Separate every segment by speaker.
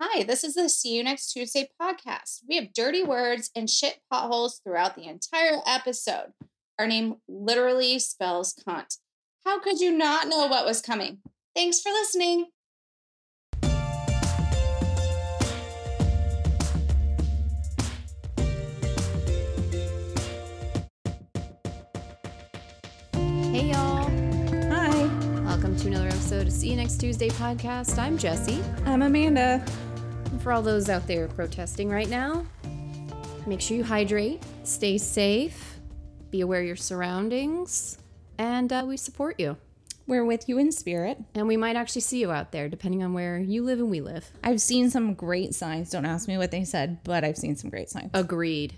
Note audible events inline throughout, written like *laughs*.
Speaker 1: Hi, this is the See You Next Tuesday podcast. We have dirty words and shit potholes throughout the entire episode. Our name literally spells cunt. How could you not know what was coming? Thanks for listening. Hey, y'all.
Speaker 2: Hi,
Speaker 1: Welcome to another episode of See You Next Tuesday podcast. I'm Jesse.
Speaker 2: I'm Amanda.
Speaker 1: For all those out there protesting right now, make sure you hydrate, stay safe, be aware of your surroundings, and uh, we support you.
Speaker 2: We're with you in spirit.
Speaker 1: And we might actually see you out there, depending on where you live and we live.
Speaker 2: I've seen some great signs. Don't ask me what they said, but I've seen some great signs.
Speaker 1: Agreed.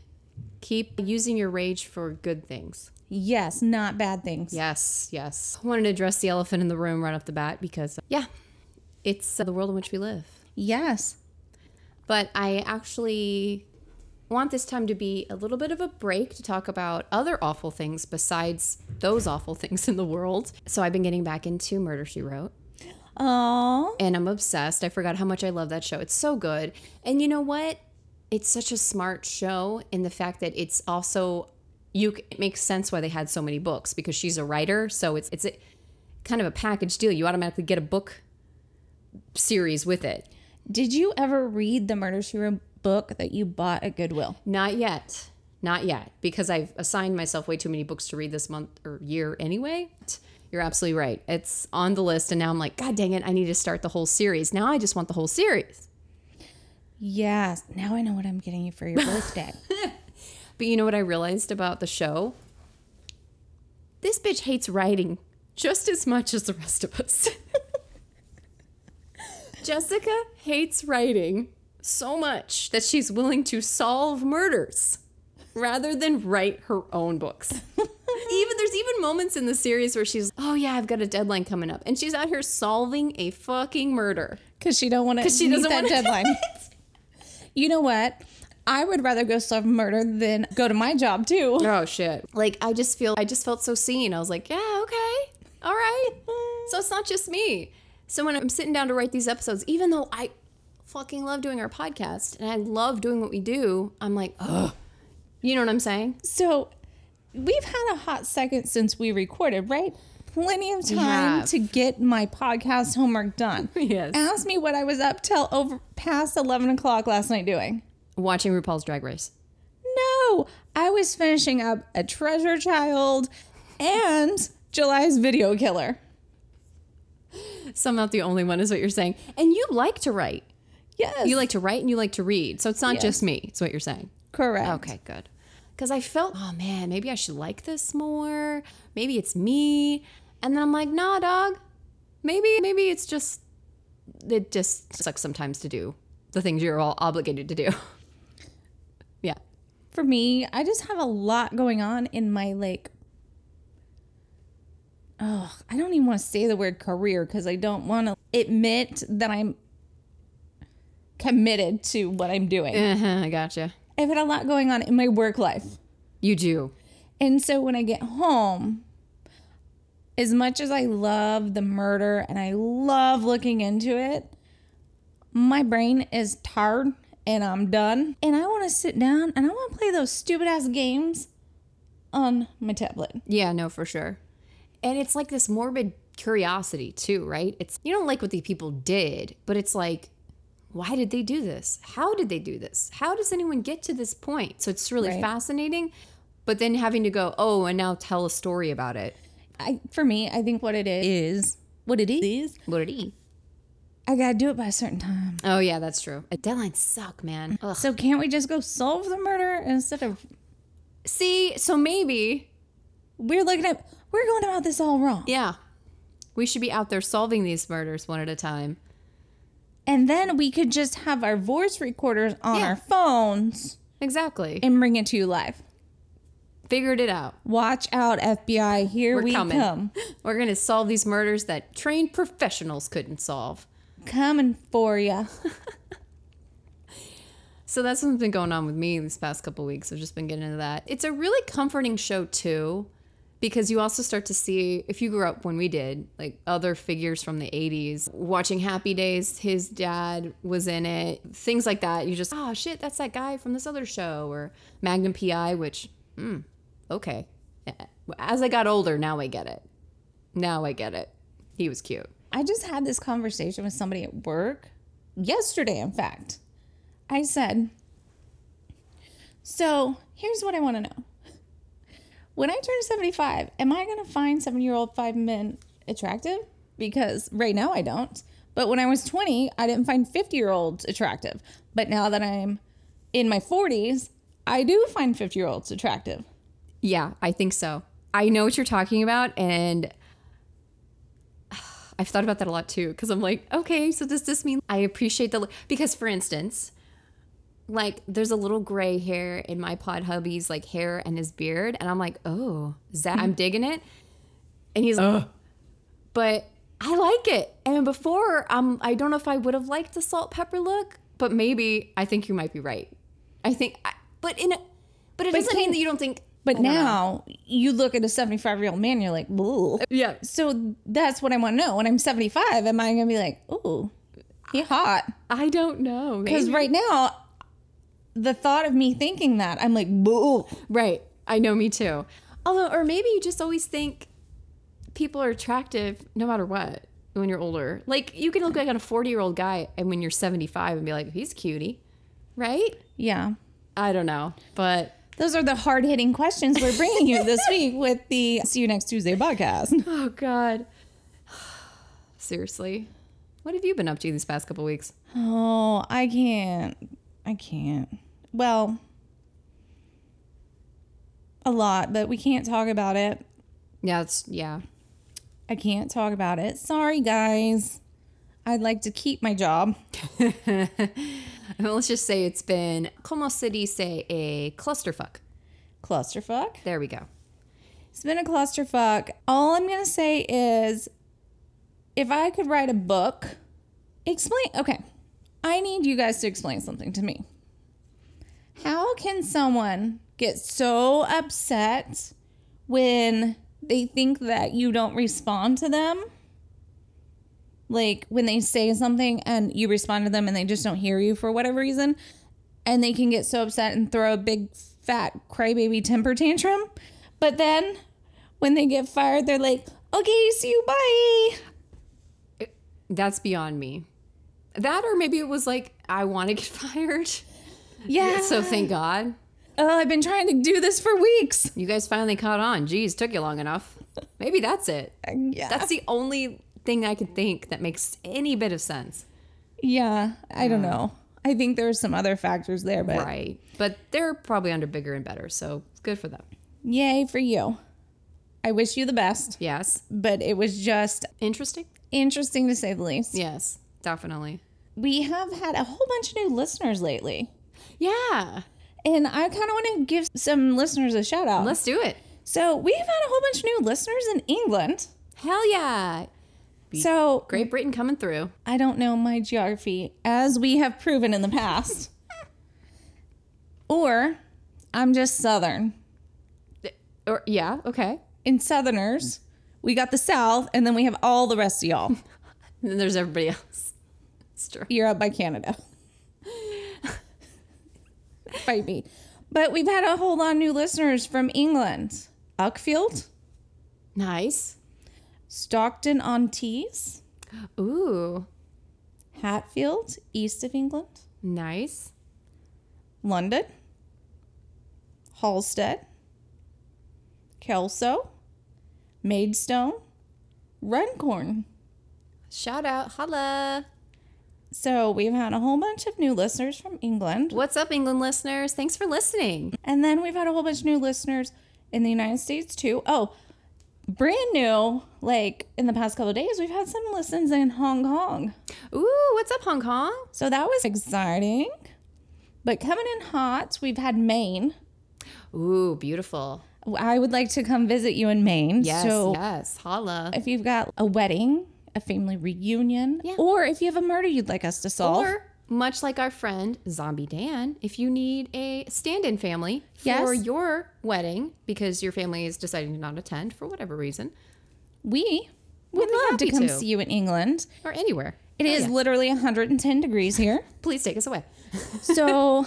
Speaker 1: Keep using your rage for good things.
Speaker 2: yes, not bad things.
Speaker 1: Yes, yes. I wanted to address the elephant in the room right off the bat because, yeah, it's uh, the world in which we live.
Speaker 2: Yes.
Speaker 1: But I actually want this time to be a little bit of a break to talk about other awful things besides those awful *laughs* things in the world. So I've been getting back into Murder She Wrote.
Speaker 2: Oh,
Speaker 1: and I'm obsessed. I forgot how much I love that show. It's so good. And you know what? It's such a smart show in the fact that it's also you it makes sense why they had so many books because she's a writer, so it's it's a, kind of a package deal. You automatically get a book series with it.
Speaker 2: Did you ever read the Murder She Wrote book that you bought at Goodwill?
Speaker 1: Not yet. Not yet because I've assigned myself way too many books to read this month or year anyway. You're absolutely right. It's on the list and now I'm like, god dang it, I need to start the whole series. Now I just want the whole series.
Speaker 2: Yes. Now I know what I'm getting you for your birthday. *laughs*
Speaker 1: But you know what I realized about the show? This bitch hates writing just as much as the rest of us. *laughs* Jessica hates writing so much that she's willing to solve murders rather than write her own books. *laughs* even there's even moments in the series where she's, "Oh yeah, I've got a deadline coming up." And she's out here solving a fucking murder.
Speaker 2: Because she don't want to
Speaker 1: she doesn't
Speaker 2: that deadline. you know what? I would rather go solve murder than go to my job too.
Speaker 1: Oh shit. Like I just feel I just felt so seen. I was like, yeah, okay. All right. *laughs* So it's not just me. So when I'm sitting down to write these episodes, even though I fucking love doing our podcast and I love doing what we do, I'm like, ugh. You know what I'm saying?
Speaker 2: So we've had a hot second since we recorded, right? Plenty of time to get my podcast homework done. *laughs*
Speaker 1: Yes.
Speaker 2: Ask me what I was up till over past 11 o'clock last night doing.
Speaker 1: Watching RuPaul's Drag Race.
Speaker 2: No, I was finishing up a treasure child and July's video killer.
Speaker 1: So I'm not the only one, is what you're saying. And you like to write.
Speaker 2: Yes.
Speaker 1: You like to write and you like to read. So it's not
Speaker 2: Yes.
Speaker 1: just me, it's what you're saying.
Speaker 2: correct.
Speaker 1: Okay, good. Because I felt, oh man, maybe I should like this more. Maybe it's me. And then I'm like, nah, dog. Maybe, maybe it's just, it just sucks sometimes to do the things you're all obligated to do. *laughs* yeah.
Speaker 2: For me, I just have a lot going on in my like Oh, I don't even want to say the word career because I don't want to admit that I'm committed to what I'm doing.
Speaker 1: Uh-huh, I gotcha.
Speaker 2: I've had a lot going on in my work life.
Speaker 1: You do.
Speaker 2: And so when I get home, as much as I love the murder and I love looking into it, my brain is tired and I'm done. And I want to sit down and I want to play those stupid ass games on my tablet.
Speaker 1: Yeah, no, for sure. And it's like this morbid curiosity too, right? It's you don't like what the people did, but it's like, why did they do this? How did they do this? How does anyone get to this point? So it's really
Speaker 2: Right.
Speaker 1: fascinating. But then having to go, oh, and now tell a story about it.
Speaker 2: I for me, I think what it is, is, what it is,
Speaker 1: What it is.
Speaker 2: I got to do it by a certain time.
Speaker 1: Oh yeah, that's true. Deadlines suck, man. Mm. Ugh.
Speaker 2: So can't we just go solve the murder instead of
Speaker 1: See, so maybe,
Speaker 2: we're looking at we're going about this all wrong.
Speaker 1: yeah, we should be out there solving these murders one at a time.
Speaker 2: And then we could just have our voice recorders on
Speaker 1: Yeah.
Speaker 2: our phones
Speaker 1: Exactly.
Speaker 2: and bring it to you live.
Speaker 1: Figured it out.
Speaker 2: Watch out, FBI. Here
Speaker 1: We're
Speaker 2: we
Speaker 1: coming.
Speaker 2: come. *gasps*
Speaker 1: We're gonna solve these murders that trained professionals couldn't solve.
Speaker 2: Coming for you. *laughs*
Speaker 1: So that's what's been going on with me these past couple weeks. I've just been getting into that. It's a really comforting show too, because you also start to see if you grew up when we did like other figures from the 80s watching happy days his dad was in it things like that. You just oh shit that's that guy from this other show or magnum pi which mm, okay. As i got older now i get it. Now i get it. He was cute.
Speaker 2: I just had this conversation with somebody at work yesterday, in fact. I said, So here's what I want to know. When I turn 75, am I going to find seven year old five men attractive? Because right now I don't. But when I was 20, I didn't find 50 year olds attractive. But now that I'm in my 40s, I do find 50 year olds attractive.
Speaker 1: yeah i think so i know what you're talking about and *sighs* I've thought about that a lot too because I'm like, okay, so does this mean I appreciate the because for instance, like there's a little gray hair in my pod hubby's like hair and his beard, and I'm like, oh, Zach, I'm digging it, and he's like, but I like it. And before, um, I don't know if I would have liked the salt pepper look, but maybe I think you might be right. I think, I, but in a, but it doesn't mean that you don't think.
Speaker 2: But
Speaker 1: I don't know.
Speaker 2: now you look at a 75 year old man, you're like, Ooh.
Speaker 1: yeah,
Speaker 2: So that's what I want to know. When I'm 75, am I going to be like, oh he hot?
Speaker 1: I don't know.
Speaker 2: Because right now, the thought of me thinking that, I'm like, boo.
Speaker 1: Right. I know, me too. Although, or maybe you just always think people are attractive no matter what when you're older. Like, you can look like a 40 year old guy and when you're 75 and be like, he's cutie. Right?
Speaker 2: Yeah.
Speaker 1: I don't know. But
Speaker 2: Those are the hard hitting questions we're bringing you this *laughs* week with the See You Next Tuesday podcast.
Speaker 1: oh, God. *sighs* Seriously. What have you been up to these past couple weeks?
Speaker 2: Oh, I can't. I can't. Well, a lot, but we can't talk about it.
Speaker 1: Yeah, it's, yeah.
Speaker 2: I can't talk about it. Sorry, guys. I'd like to keep my job. *laughs*
Speaker 1: Let's just say it's been, como se dice, a clusterfuck.
Speaker 2: Clusterfuck.
Speaker 1: There we go.
Speaker 2: It's been a clusterfuck. All I'm going to say is if I could write a book, explain. Okay. I need you guys to explain something to me. How can someone get so upset when they think that you don't respond to them? Like when they say something and you respond to them and they just don't hear you for whatever reason, and they can get so upset and throw a big fat crybaby temper tantrum. But then when they get fired, they're like, okay, see you, bye.
Speaker 1: That's beyond me. That, or maybe it was like, I want to get *laughs* fired.
Speaker 2: Yeah.
Speaker 1: So thank God.
Speaker 2: oh, I've been trying to do this for weeks.
Speaker 1: You guys finally caught on. Geez, took you long enough. Maybe that's it.
Speaker 2: Uh, yeah.
Speaker 1: That's the only thing I could think that makes any bit of sense.
Speaker 2: yeah. I don't uh, know. I think there's some other factors there, but
Speaker 1: Right. But they're probably under bigger and better. So it's good for them.
Speaker 2: yay for you. I wish you the best,
Speaker 1: Yes.
Speaker 2: but it was just
Speaker 1: Interesting.
Speaker 2: interesting to say the least.
Speaker 1: Yes, definitely.
Speaker 2: We have had a whole bunch of new listeners lately.
Speaker 1: Yeah.
Speaker 2: And I kind of want to give some listeners a shout out.
Speaker 1: Let's do it.
Speaker 2: So, we've had a whole bunch of new listeners in England.
Speaker 1: Hell yeah.
Speaker 2: So,
Speaker 1: Great Britain coming through.
Speaker 2: I don't know my geography, as we have proven in the past. *laughs* or I'm just Southern.
Speaker 1: Or yeah, okay.
Speaker 2: In Southerners, we got the South, and then we have all the rest of y'all.
Speaker 1: And *laughs* then there's everybody else. It's true.
Speaker 2: You're up by Canada. Fight me. But we've had a whole lot of new listeners from England. Uckfield,
Speaker 1: Nice.
Speaker 2: Stockton on Tees,
Speaker 1: Ooh,
Speaker 2: Hatfield, east of England,
Speaker 1: nice.
Speaker 2: London, Halstead, Kelso, Maidstone, Runcorn.
Speaker 1: Shout out. Holla.
Speaker 2: So we've had a whole bunch of new listeners from England.
Speaker 1: What's up, England listeners? Thanks for listening.
Speaker 2: And then we've had a whole bunch of new listeners in the United States too. Oh, brand new, like in the past couple of days, we've had some listens in Hong Kong.
Speaker 1: Ooh, what's up, Hong Kong?
Speaker 2: So that was exciting. But coming in hot, we've had Maine.
Speaker 1: Ooh, beautiful.
Speaker 2: I would like to come visit you in Maine.
Speaker 1: Yes,
Speaker 2: so
Speaker 1: yes. Holla.
Speaker 2: if you've got a wedding, a family reunion,
Speaker 1: Yeah.
Speaker 2: or if you have a murder you'd like us to solve,
Speaker 1: Or much like our friend Zombie Dan, if you need a stand in family for
Speaker 2: Yes.
Speaker 1: your wedding because your family is deciding to not attend for whatever reason
Speaker 2: We would love to come
Speaker 1: to.
Speaker 2: see you in England.
Speaker 1: or anywhere.
Speaker 2: It
Speaker 1: Oh,
Speaker 2: is
Speaker 1: yeah.
Speaker 2: literally 110 degrees here. *laughs*
Speaker 1: Please take us away. *laughs*
Speaker 2: So,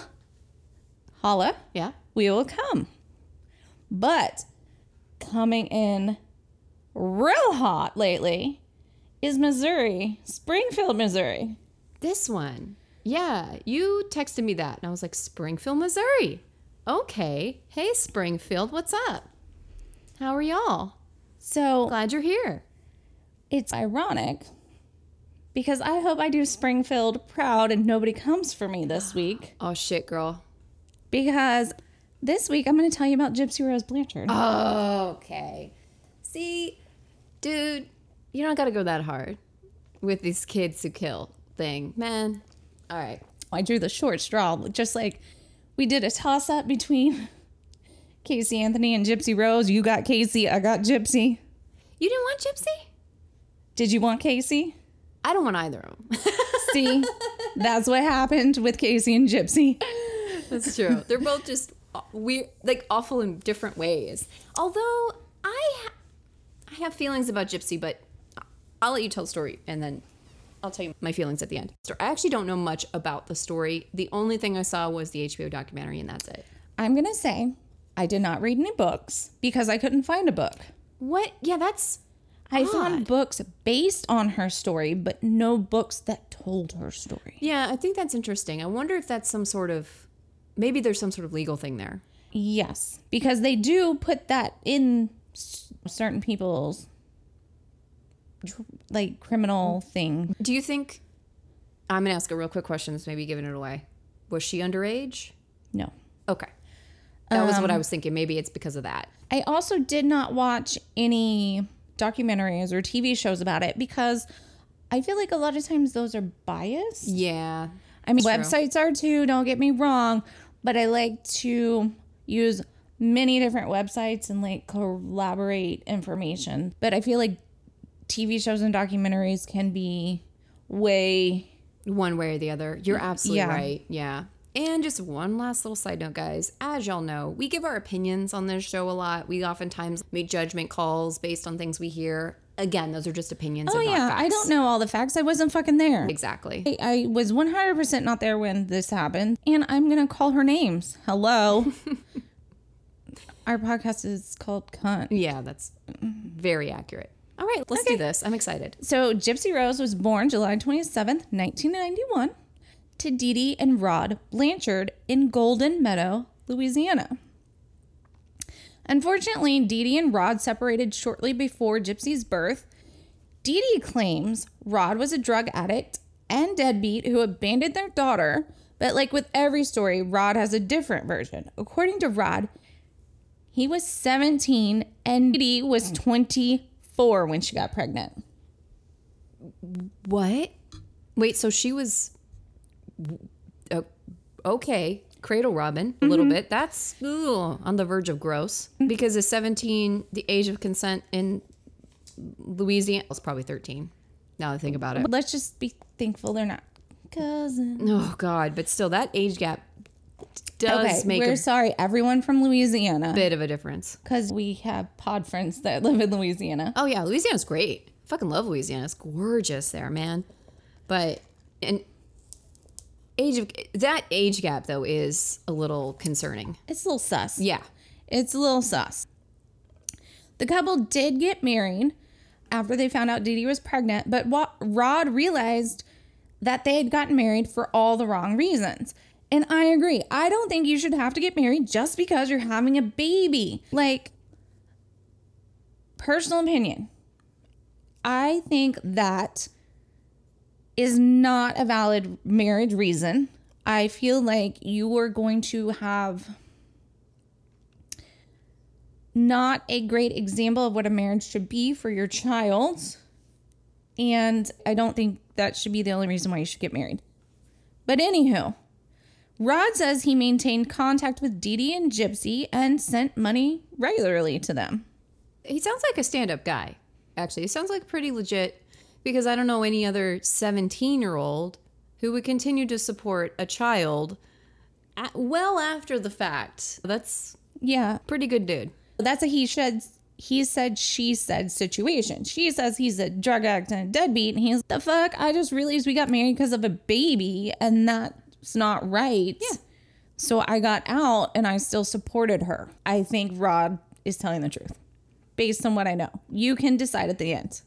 Speaker 2: holla,
Speaker 1: Yeah.
Speaker 2: we will come. But coming in real hot lately is Missouri, Springfield, Missouri.
Speaker 1: This one. Yeah. You texted me that and I was like, Springfield, Missouri. Okay. Hey, Springfield, what's up? How are y'all?
Speaker 2: So,
Speaker 1: Glad you're here.
Speaker 2: it's ironic because I hope I do Springfield proud and nobody comes for me this *gasps* week
Speaker 1: Oh, shit, girl.
Speaker 2: because this week I'm going to tell you about Gypsy Rose Blanchard.
Speaker 1: Oh, Okay. See, dude, you don't got to go that hard with these kids who kill thing, man. All right.
Speaker 2: I drew the short straw, just like we did a toss up between *laughs* Casey Anthony and Gypsy Rose. You got Casey, I got Gypsy.
Speaker 1: You didn't want Gypsy?
Speaker 2: Did you want Casey?
Speaker 1: I don't want either of them. *laughs*
Speaker 2: See, that's what happened with Casey and Gypsy.
Speaker 1: That's true. They're both just weird, like awful in different ways. Although I, ha- I have feelings about Gypsy, but I'll let you tell the story and then I'll tell you my feelings at the end. So I actually don't know much about the story. The only thing I saw was the HBO documentary, and that's it.
Speaker 2: I'm going to say I did not read any books because I couldn't find a book.
Speaker 1: What? Yeah, that's
Speaker 2: I
Speaker 1: Odd.
Speaker 2: found books based on her story, but no books that told her story.
Speaker 1: yeah. I think that's interesting. I wonder if that's some sort of maybe there's some sort of legal thing there.
Speaker 2: Yes, because they do put that in certain people's like criminal mm-hmm. thing.
Speaker 1: Do you think? I'm gonna ask a real quick question. This may be giving it away. Was she underage?
Speaker 2: No.
Speaker 1: Okay. That was what I um, was thinking. Maybe it's because of that.
Speaker 2: I also did not watch any documentaries or TV shows about it because I feel like a lot of times those are biased.
Speaker 1: Yeah.
Speaker 2: I mean,
Speaker 1: true.
Speaker 2: websites are too, don't get me wrong, but I like to use many different websites and like collaborate information. But I feel like TV shows and documentaries can be way
Speaker 1: One way or the other. You're absolutely
Speaker 2: Yeah.
Speaker 1: right. Yeah. And just one last little side note, guys. As y'all know, we give our opinions on this show a lot. We oftentimes make judgment calls based on things we hear. Again, those are just opinions.
Speaker 2: Oh yeah, I don't know all the facts. I wasn't fucking there.
Speaker 1: Exactly.
Speaker 2: I, I was 100% not there when this happened, and I'm going to call her names. Hello. *laughs* Our podcast is called Cunt.
Speaker 1: Yeah, that's very accurate. All right, let's do this. I'm excited.
Speaker 2: So, Gypsy Rose was born July 27th, 1991, to Dee Dee and Rod Blanchard in Golden Meadow, Louisiana. Unfortunately, Dee Dee and Rod separated shortly before Gypsy's birth. Dee Dee claims Rod was a drug addict and deadbeat who abandoned their daughter, but like with every story, Rod has a different version. According to Rod, he was 17 and Dee Dee was 24 when she got pregnant.
Speaker 1: What? Wait, so she was uh, okay, cradle robin a little bit. That's ooh, on the verge of gross because at 17, the age of consent in Louisiana was probably 13. Now that I think about it.
Speaker 2: But let's just be thankful they're not cousins.
Speaker 1: Oh God, but still, that age gap does
Speaker 2: Okay,
Speaker 1: make
Speaker 2: we're
Speaker 1: a
Speaker 2: sorry, everyone from Louisiana,
Speaker 1: bit of a difference.
Speaker 2: because we have pod friends that *laughs* live in Louisiana.
Speaker 1: Oh yeah, Louisiana's great. Fucking love Louisiana. It's gorgeous there, man. But and age of that age gap though is a little concerning.
Speaker 2: It's a little sus.
Speaker 1: Yeah.
Speaker 2: It's a little sus. The couple did get married after they found out Dee Dee was pregnant, but what Rod realized that they had gotten married for all the wrong reasons. And I agree. I don't think you should have to get married just because you're having a baby. Like, personal opinion. I think that is not a valid marriage reason. I feel like you are going to have not a great example of what a marriage should be for your child. And I don't think that should be the only reason why you should get married. But anywho, Rod says he maintained contact with Dee Dee and Gypsy and sent money regularly to them.
Speaker 1: He sounds like a stand-up guy. Actually, he sounds like pretty legit because I don't know any other 17-year-old who would continue to support a child at, well after the fact. That's
Speaker 2: Yeah.
Speaker 1: pretty good dude.
Speaker 2: That's a he said he said she said situation. She says he's a drug addict and a deadbeat, and he's the fuck. I just realized we got married because of a baby, and that's not right. Yeah. So I got out, and I still supported her. I think Rod is telling the truth, based on what I know. You can decide at the end.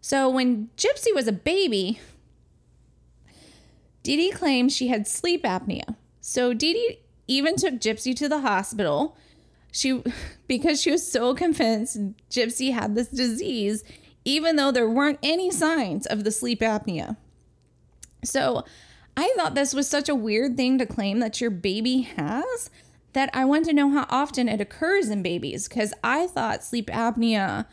Speaker 2: So when Gypsy was a baby, Dee Dee claimed she had sleep apnea. So Dee Dee even took Gypsy to the hospital. She *laughs* because she was so convinced Gypsy had this disease, even though there weren't any signs of the sleep apnea. So I thought this was such a weird thing to claim that your baby has that I want to know how often it occurs in babies because I thought sleep apnea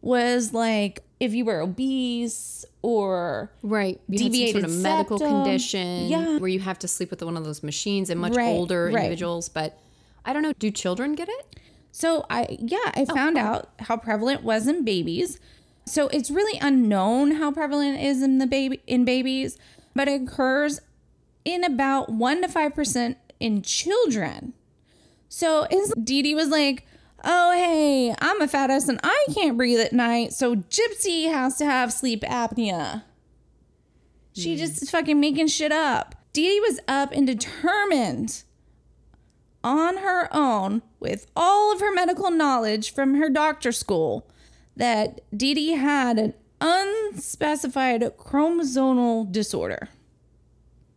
Speaker 2: was like if you were obese or
Speaker 1: Right. You had some sort of medical
Speaker 2: septum.
Speaker 1: condition
Speaker 2: Yeah.
Speaker 1: where you have to sleep with one of those machines and much
Speaker 2: Right,
Speaker 1: older
Speaker 2: right.
Speaker 1: individuals. But I don't know. Do children get it?
Speaker 2: So I yeah, I found out how prevalent it was in babies. So it's really unknown how prevalent it is in the baby in babies, but it occurs in about one to five percent in children. So it's, Dee Dee was like, "Oh hey, I'm a fat ass and I can't breathe at night, so Gypsy has to have sleep apnea." She mm. just is fucking making shit up. Dee Dee was up and determined on her own with all of her medical knowledge from her doctor school that Dee Dee had an unspecified chromosomal disorder.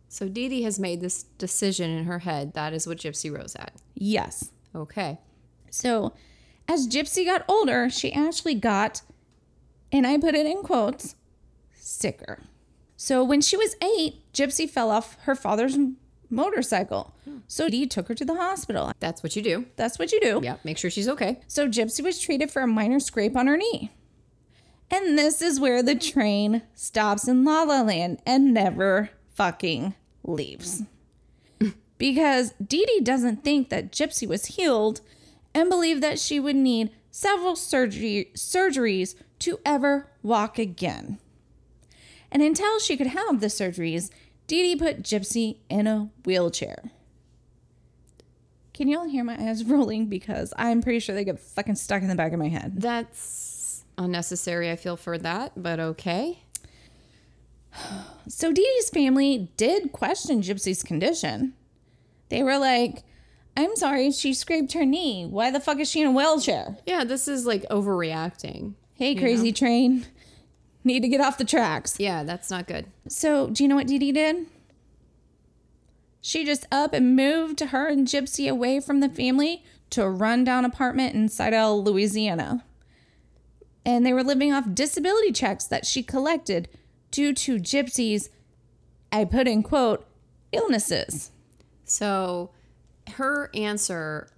Speaker 1: So Dee Dee has made this decision in her head. That is what Gypsy Rose had.
Speaker 2: Yes.
Speaker 1: Okay.
Speaker 2: So as Gypsy got older, she actually got, and I put it in quotes, sicker. So when she was eight, Gypsy fell off her father's motorcycle. So Dee took her to the hospital.
Speaker 1: That's what you do.
Speaker 2: That's what you do.
Speaker 1: Yeah. Make sure she's okay.
Speaker 2: So Gypsy was treated for a minor scrape on her knee. And this is where the train stops in La La Land and never fucking leaves. *laughs* because Dee Dee doesn't think that Gypsy was healed and believed that she would need several surgery, surgeries to ever walk again. And until she could have the surgeries, Dee Dee put Gypsy in a wheelchair. Can y'all hear my eyes *laughs* rolling? Because I'm pretty sure they get fucking stuck in the back of my head.
Speaker 1: That's unnecessary. I feel for that, but okay.
Speaker 2: So Dee Dee's family did question Gypsy's condition. They were like, I'm sorry, she scraped her knee. Why the fuck is she in a wheelchair?
Speaker 1: Yeah, this is like overreacting.
Speaker 2: Hey, crazy train. Need to get off the tracks.
Speaker 1: Yeah, that's not good.
Speaker 2: So, do you know what Dee Dee did? She just up and moved her and Gypsy away from the family to a rundown apartment in Slidell, Louisiana. And they were living off disability checks that she collected due to Gypsy's, I put in quote, illnesses.
Speaker 1: So her answer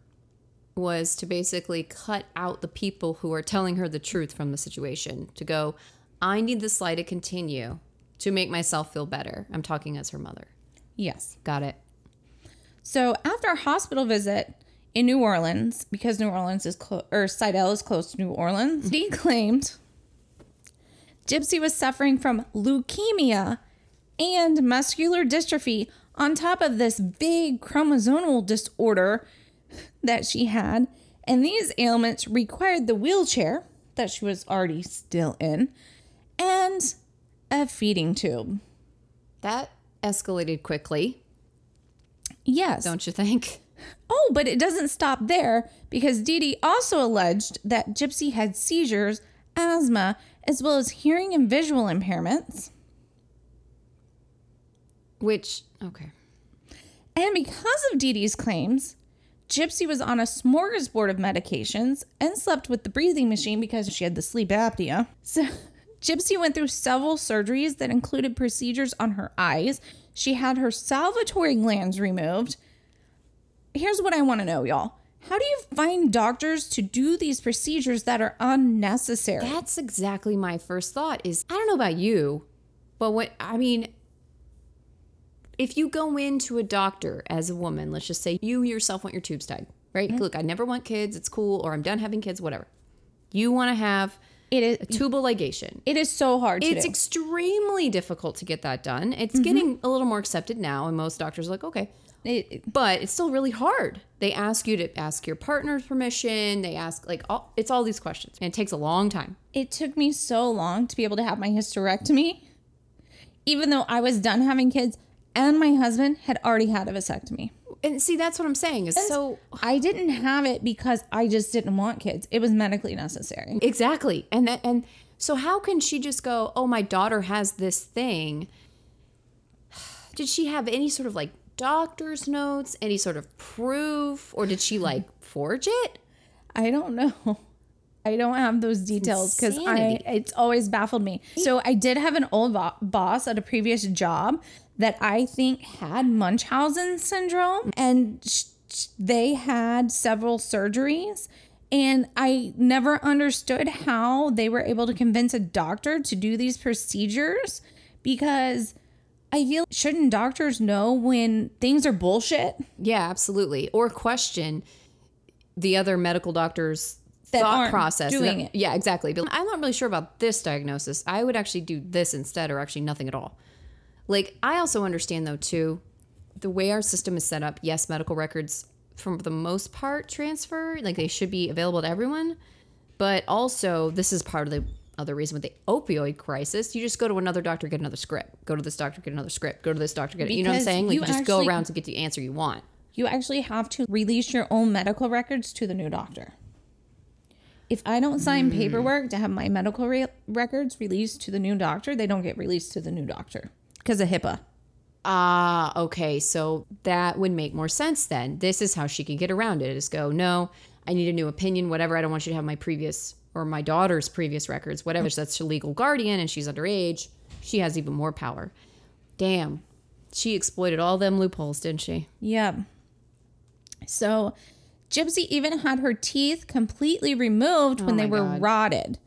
Speaker 1: was to basically cut out the people who are telling her the truth from the situation to go, I need this lie to continue to make myself feel better. I'm talking as her mother.
Speaker 2: Yes.
Speaker 1: Got it.
Speaker 2: So after a hospital visit in New Orleans, because New Orleans is close, or Slidell is close to New Orleans, he mm-hmm. claimed Gypsy was suffering from leukemia and muscular dystrophy on top of this big chromosomal disorder that she had. And these ailments required the wheelchair that she was already still in and a feeding tube.
Speaker 1: That escalated quickly,
Speaker 2: Yes.
Speaker 1: don't you think?
Speaker 2: Oh, but it doesn't stop there because Dee Dee also alleged that Gypsy had seizures, asthma, as well as hearing and visual impairments.
Speaker 1: Which, okay.
Speaker 2: And because of Dee Dee's claims, Gypsy was on a smorgasbord of medications and slept with the breathing machine because she had the sleep apnea. So *laughs* Gypsy went through several surgeries that included procedures on her eyes. She had her salivatory glands removed. Here's what I want to know, y'all. How do you find doctors to do these procedures that are unnecessary?
Speaker 1: That's exactly my first thought is I don't know about you, but what I mean if you go into a doctor as a woman, let's just say you yourself want your tubes tied, right? Mm-hmm. Look, I never want kids, it's cool, or I'm done having kids, whatever. You want to have
Speaker 2: It is
Speaker 1: Tubal ligation.
Speaker 2: it is so hard to
Speaker 1: It's
Speaker 2: do.
Speaker 1: extremely difficult to get that done. It's mm-hmm. getting a little more accepted now, and most doctors are like, okay.
Speaker 2: It-
Speaker 1: But it's still really hard. They ask you to ask your partner's permission. They ask like all, it's all these questions, and it takes a long time.
Speaker 2: it took me so long to be able to have my hysterectomy, even though I was done having kids and my husband had already had a vasectomy.
Speaker 1: And see, that's what I'm saying. Is so
Speaker 2: I didn't have it because I just didn't want kids. It was medically necessary.
Speaker 1: exactly, and that and so how can she just go? Oh, my daughter has this thing. *sighs* Did she have any sort of like doctor's notes, any sort of proof, or did she like forge it?
Speaker 2: I don't know. *laughs* I don't have those details because I it's always baffled me. So I did have an old bo- boss at a previous job that I think had Munchausen syndrome, and sh- sh- they had several surgeries. And I never understood how they were able to convince a doctor to do these procedures because I feel shouldn't doctors know when things are bullshit?
Speaker 1: Yeah, absolutely. Or question the other medical doctors'
Speaker 2: That
Speaker 1: thought process.
Speaker 2: doing
Speaker 1: That-
Speaker 2: it.
Speaker 1: Yeah, exactly. But I'm not really sure about this diagnosis. I would actually do this instead, or actually nothing at all. Like, I also understand though too, the way our system is set up. Yes, medical records, from the most part, transfer. Like they should be available to everyone. But also, this is part of the other reason with the opioid crisis. You just go to another doctor, get another script. Go to this doctor, get another script. Go to this doctor, get it. You know what I'm saying? Like
Speaker 2: you
Speaker 1: you just go around to get the answer you want.
Speaker 2: you actually have to release your own medical records to the new doctor. If I don't sign
Speaker 1: Hmm.
Speaker 2: paperwork to have my medical re- records released to the new doctor, they don't get released to the new doctor because of HIPAA.
Speaker 1: Ah, okay. So that would make more sense then. This is how she can get around it. Is go, no, I need a new opinion, whatever. I don't want you to have my previous or my daughter's previous records, whatever. So that's her legal guardian and she's underage. She has even more power. Damn. She exploited all them loopholes, didn't she?
Speaker 2: Yep. So Gypsy even had her teeth completely removed oh when they
Speaker 1: Oh
Speaker 2: were
Speaker 1: God.
Speaker 2: rotted.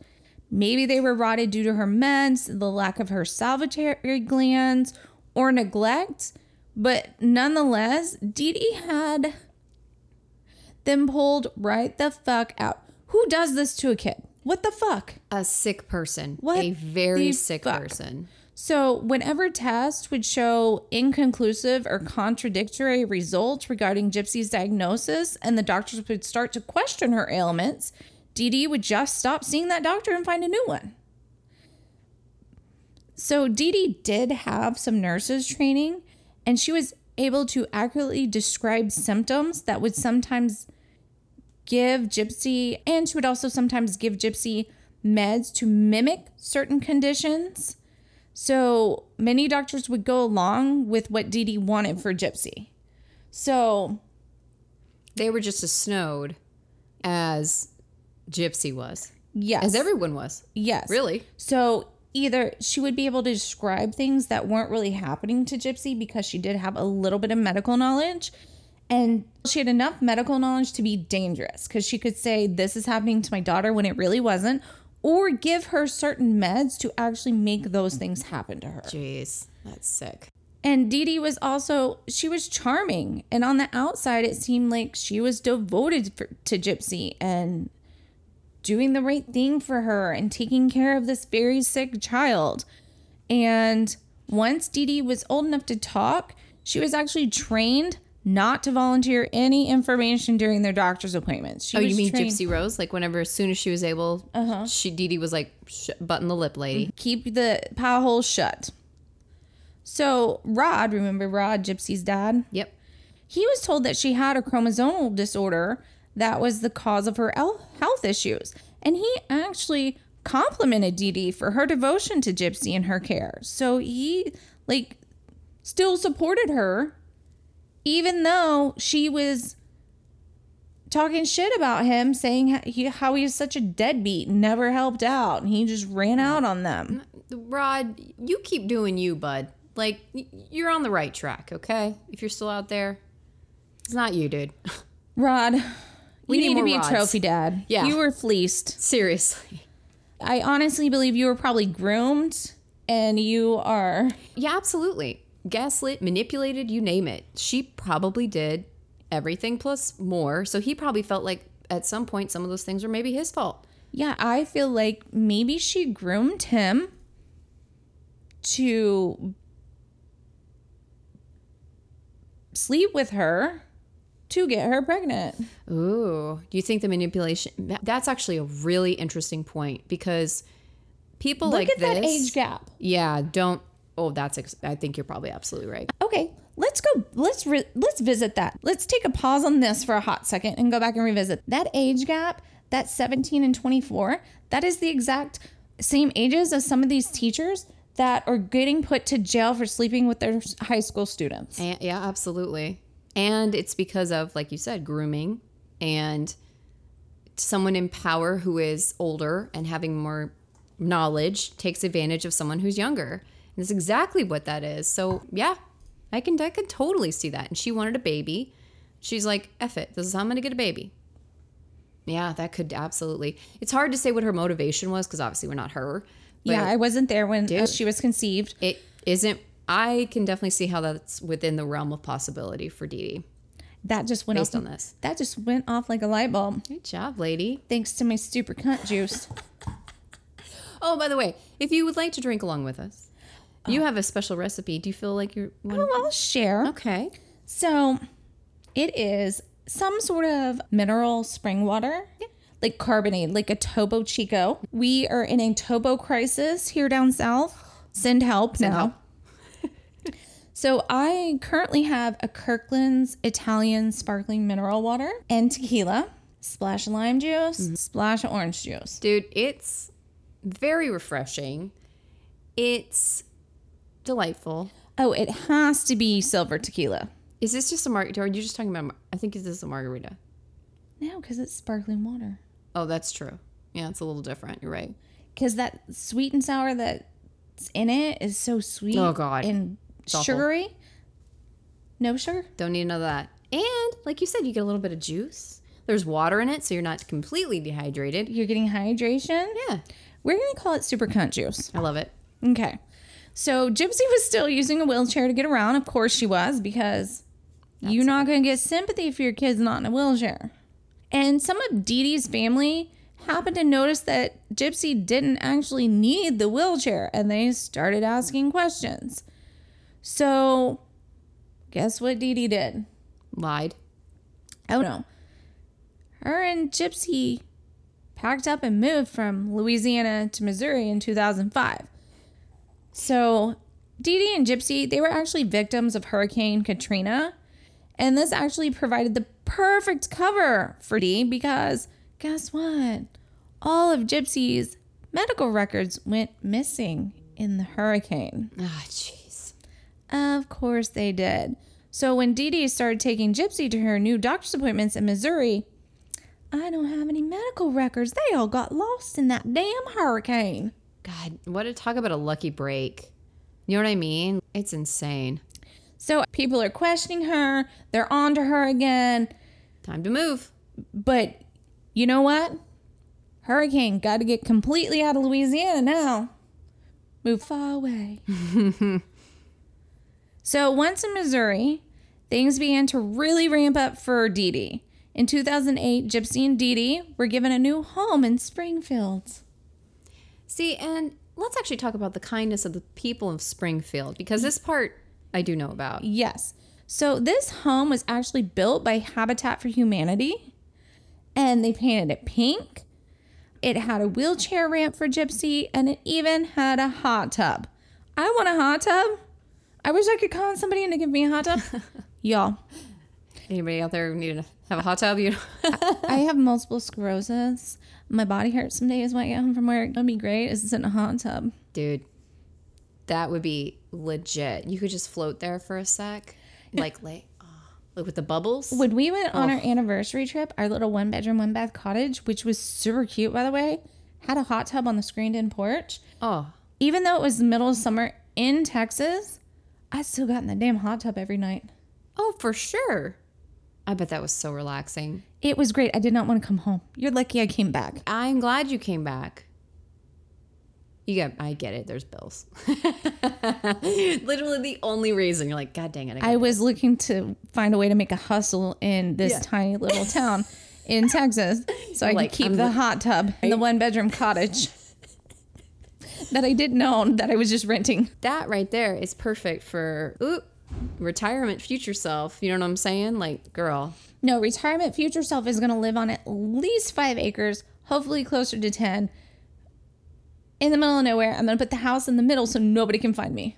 Speaker 2: Maybe they were rotted due to her meds, the lack of her salivary glands, or neglect. But nonetheless, Dee Dee had them pulled right the fuck out. Who does this to a kid? What the fuck?
Speaker 1: A sick person.
Speaker 2: What
Speaker 1: a very sick
Speaker 2: fuck?
Speaker 1: person.
Speaker 2: So, whenever tests would show inconclusive or contradictory results regarding Gypsy's diagnosis, and the doctors would start to question her ailments, Dee Dee would just stop seeing that doctor and find a new one. So, Dee Dee did have some nurses training, and she was able to accurately describe symptoms that would sometimes give Gypsy, and she would also sometimes give Gypsy meds to mimic certain conditions. So many doctors would go along with what Dee Dee wanted for Gypsy. So
Speaker 1: They were just as snowed as Gypsy was,
Speaker 2: yes,
Speaker 1: as everyone was.
Speaker 2: yes,
Speaker 1: Really?
Speaker 2: So either she would be able to describe things that weren't really happening to Gypsy because she did have a little bit of medical knowledge, and she had enough medical knowledge to be dangerous because she could say this is happening to my daughter when it really wasn't, or give her certain meds to actually make those things happen to her.
Speaker 1: Jeez, that's sick.
Speaker 2: And Dee Dee was also, she was charming. And on the outside, it seemed like she was devoted for, to Gypsy and doing the right thing for her and taking care of this very sick child. And once Dee Dee was old enough to talk, she was actually trained not to volunteer any information during their doctor's appointments. She
Speaker 1: Oh, you mean
Speaker 2: trained-
Speaker 1: Gypsy Rose? Like whenever, as soon as she was able,
Speaker 2: Uh-huh.
Speaker 1: she Dee Dee was like, Sh- button the lip, lady.
Speaker 2: keep the pie hole shut. So Rod, remember Rod, Gypsy's dad?
Speaker 1: Yep.
Speaker 2: he was told that she had a chromosomal disorder that was the cause of her health issues. And he actually complimented Dee Dee for her devotion to Gypsy and her care. So he, like, still supported her, even though she was talking shit about him, saying how he, how he was such a deadbeat, never helped out, and he just ran out on them.
Speaker 1: Rod, you keep doing you, bud. Like you're on the right track, okay? If you're still out there, it's not you, dude. *laughs*
Speaker 2: Rod,
Speaker 1: We
Speaker 2: you
Speaker 1: need
Speaker 2: need, to be
Speaker 1: Rods.
Speaker 2: a trophy dad.
Speaker 1: Yeah.
Speaker 2: You were fleeced.
Speaker 1: Seriously.
Speaker 2: I honestly believe you were probably groomed and you are
Speaker 1: Yeah, absolutely. Gaslit, manipulated, you name it. She probably did everything plus more. So he probably felt like at some point some of those things were maybe his fault.
Speaker 2: Yeah, I feel like maybe she groomed him to sleep with her to get her pregnant.
Speaker 1: Ooh, do you think the manipulation? That's actually a really interesting point because people
Speaker 2: Look
Speaker 1: like
Speaker 2: at
Speaker 1: this,
Speaker 2: that age gap.
Speaker 1: yeah, don't. Oh, that's. Ex- I think you're probably absolutely right.
Speaker 2: Okay, let's go. Let's re- let's visit that. Let's take a pause on this for a hot second and go back and revisit that age gap. That 17 and 24. That is the exact same ages as some of these teachers that are getting put to jail for sleeping with their high school students.
Speaker 1: And, yeah, absolutely. And it's because of, like you said, grooming and someone in power who is older and having more knowledge takes advantage of someone who's younger. And that's exactly what that is. So yeah, I can I can totally see that. And she wanted a baby. She's like, F it. This is how I'm gonna get a baby. Yeah, that could absolutely. It's hard to say what her motivation was because obviously we're not her.
Speaker 2: Yeah, I wasn't there when uh, she was conceived.
Speaker 1: it isn't. I can definitely see how that's within the realm of possibility for Dee Dee
Speaker 2: That just went
Speaker 1: based
Speaker 2: off.
Speaker 1: on this.
Speaker 2: That just went off like a light bulb.
Speaker 1: Good job, lady.
Speaker 2: Thanks to my super cunt juice. *laughs*
Speaker 1: Oh, by the way, if you would like to drink along with us, you have a special recipe. Do you feel like you're
Speaker 2: Oh, I'll share.
Speaker 1: okay?
Speaker 2: So it is some sort of mineral spring water, like carbonated, like a Topo Chico. We are in a Tobo crisis here down south. Send help now.
Speaker 1: help. *laughs*
Speaker 2: so I currently have a Kirkland's Italian sparkling mineral water and tequila, splash of lime juice, mm-hmm. splash of orange juice.
Speaker 1: Dude, it's very refreshing. It's delightful.
Speaker 2: Oh, it has to be silver tequila.
Speaker 1: Is this just a margarita? Are you just talking about? I think this is a margarita.
Speaker 2: No, because it's sparkling water.
Speaker 1: Oh, that's true. Yeah, it's a little different. You're right.
Speaker 2: because that sweet and sour that's in it is so sweet.
Speaker 1: Oh, God.
Speaker 2: and sugary. No sugar.
Speaker 1: Don't need none of that. And like you said, you get a little bit of juice. There's water in it, so you're not completely dehydrated.
Speaker 2: You're getting hydration.
Speaker 1: Yeah,
Speaker 2: We're gonna call it super cunt juice.
Speaker 1: I love it.
Speaker 2: Okay. So Gypsy was still using a wheelchair to get around. Of course she was, because you're not gonna get sympathy if your kid's not in a wheelchair. And some of Dee Dee's family happened to notice that Gypsy didn't actually need the wheelchair and they started asking questions. So guess what Dee Dee did?
Speaker 1: Lied.
Speaker 2: Oh no. Her and Gypsy packed up and moved from Louisiana to Missouri in 2005. So, Dee Dee and Gypsy, they were actually victims of Hurricane Katrina. And this actually provided the perfect cover for Dee because guess what? All of Gypsy's medical records went missing in the hurricane.
Speaker 1: Ah, jeez.
Speaker 2: Of course they did. So when Dee Dee started taking Gypsy to her new doctor's appointments in Missouri, I don't have any medical records. They all got lost in that damn hurricane.
Speaker 1: God, what a talk about a lucky break. You know what I mean? It's insane.
Speaker 2: So people are questioning her. They're on to her again.
Speaker 1: Time to move.
Speaker 2: But you know what? Hurricane got to get completely out of Louisiana now. Move far away. *laughs* so once in Missouri, things began to really ramp up for Dee Dee. In 2008, Gypsy and Dee Dee were given a new home in Springfield.
Speaker 1: See, and let's actually talk about the kindness of the people of Springfield because this part I do know about.
Speaker 2: Yes. So this home was actually built by Habitat for Humanity and they painted it pink. It had a wheelchair ramp for Gypsy and it even had a hot tub. I want a hot tub. I wish I could call on somebody to give me a hot tub. *laughs* Y'all,
Speaker 1: Anybody out there need to have a hot tub? You *laughs*
Speaker 2: I have multiple sclerosis. My body hurts some days when I get home from work. That'd be great is sit in a hot tub.
Speaker 1: Dude, that would be legit. You could just float there for a sec. Like lay oh, like with the bubbles.
Speaker 2: When we went on our anniversary trip, our little one bedroom, one bath cottage, which was super cute by the way, had a hot tub on the screened in porch.
Speaker 1: Oh,
Speaker 2: even though it was the middle of summer in Texas, I still got in the damn hot tub every night.
Speaker 1: oh, for sure. I bet that was so relaxing.
Speaker 2: It was great. I did not want to come home. You're lucky I came back.
Speaker 1: I'm glad you came back. You get, I get it. There's bills. *laughs* Literally the only reason you're like, God dang it. I
Speaker 2: I was looking to find a way to make a hustle in this
Speaker 1: Yeah.
Speaker 2: tiny little town. *laughs* in Texas so I
Speaker 1: Like,
Speaker 2: could keep
Speaker 1: I'm
Speaker 2: the hot tub in the one bedroom cottage *laughs* that I didn't own that I was just renting.
Speaker 1: That right there is perfect for ooh, retirement future self. You know what I'm saying? Like, girl,
Speaker 2: No, retirement future self is going to live on at least five acres, hopefully closer to 10. In the middle of nowhere, I'm going to put the house in the middle so nobody can find me.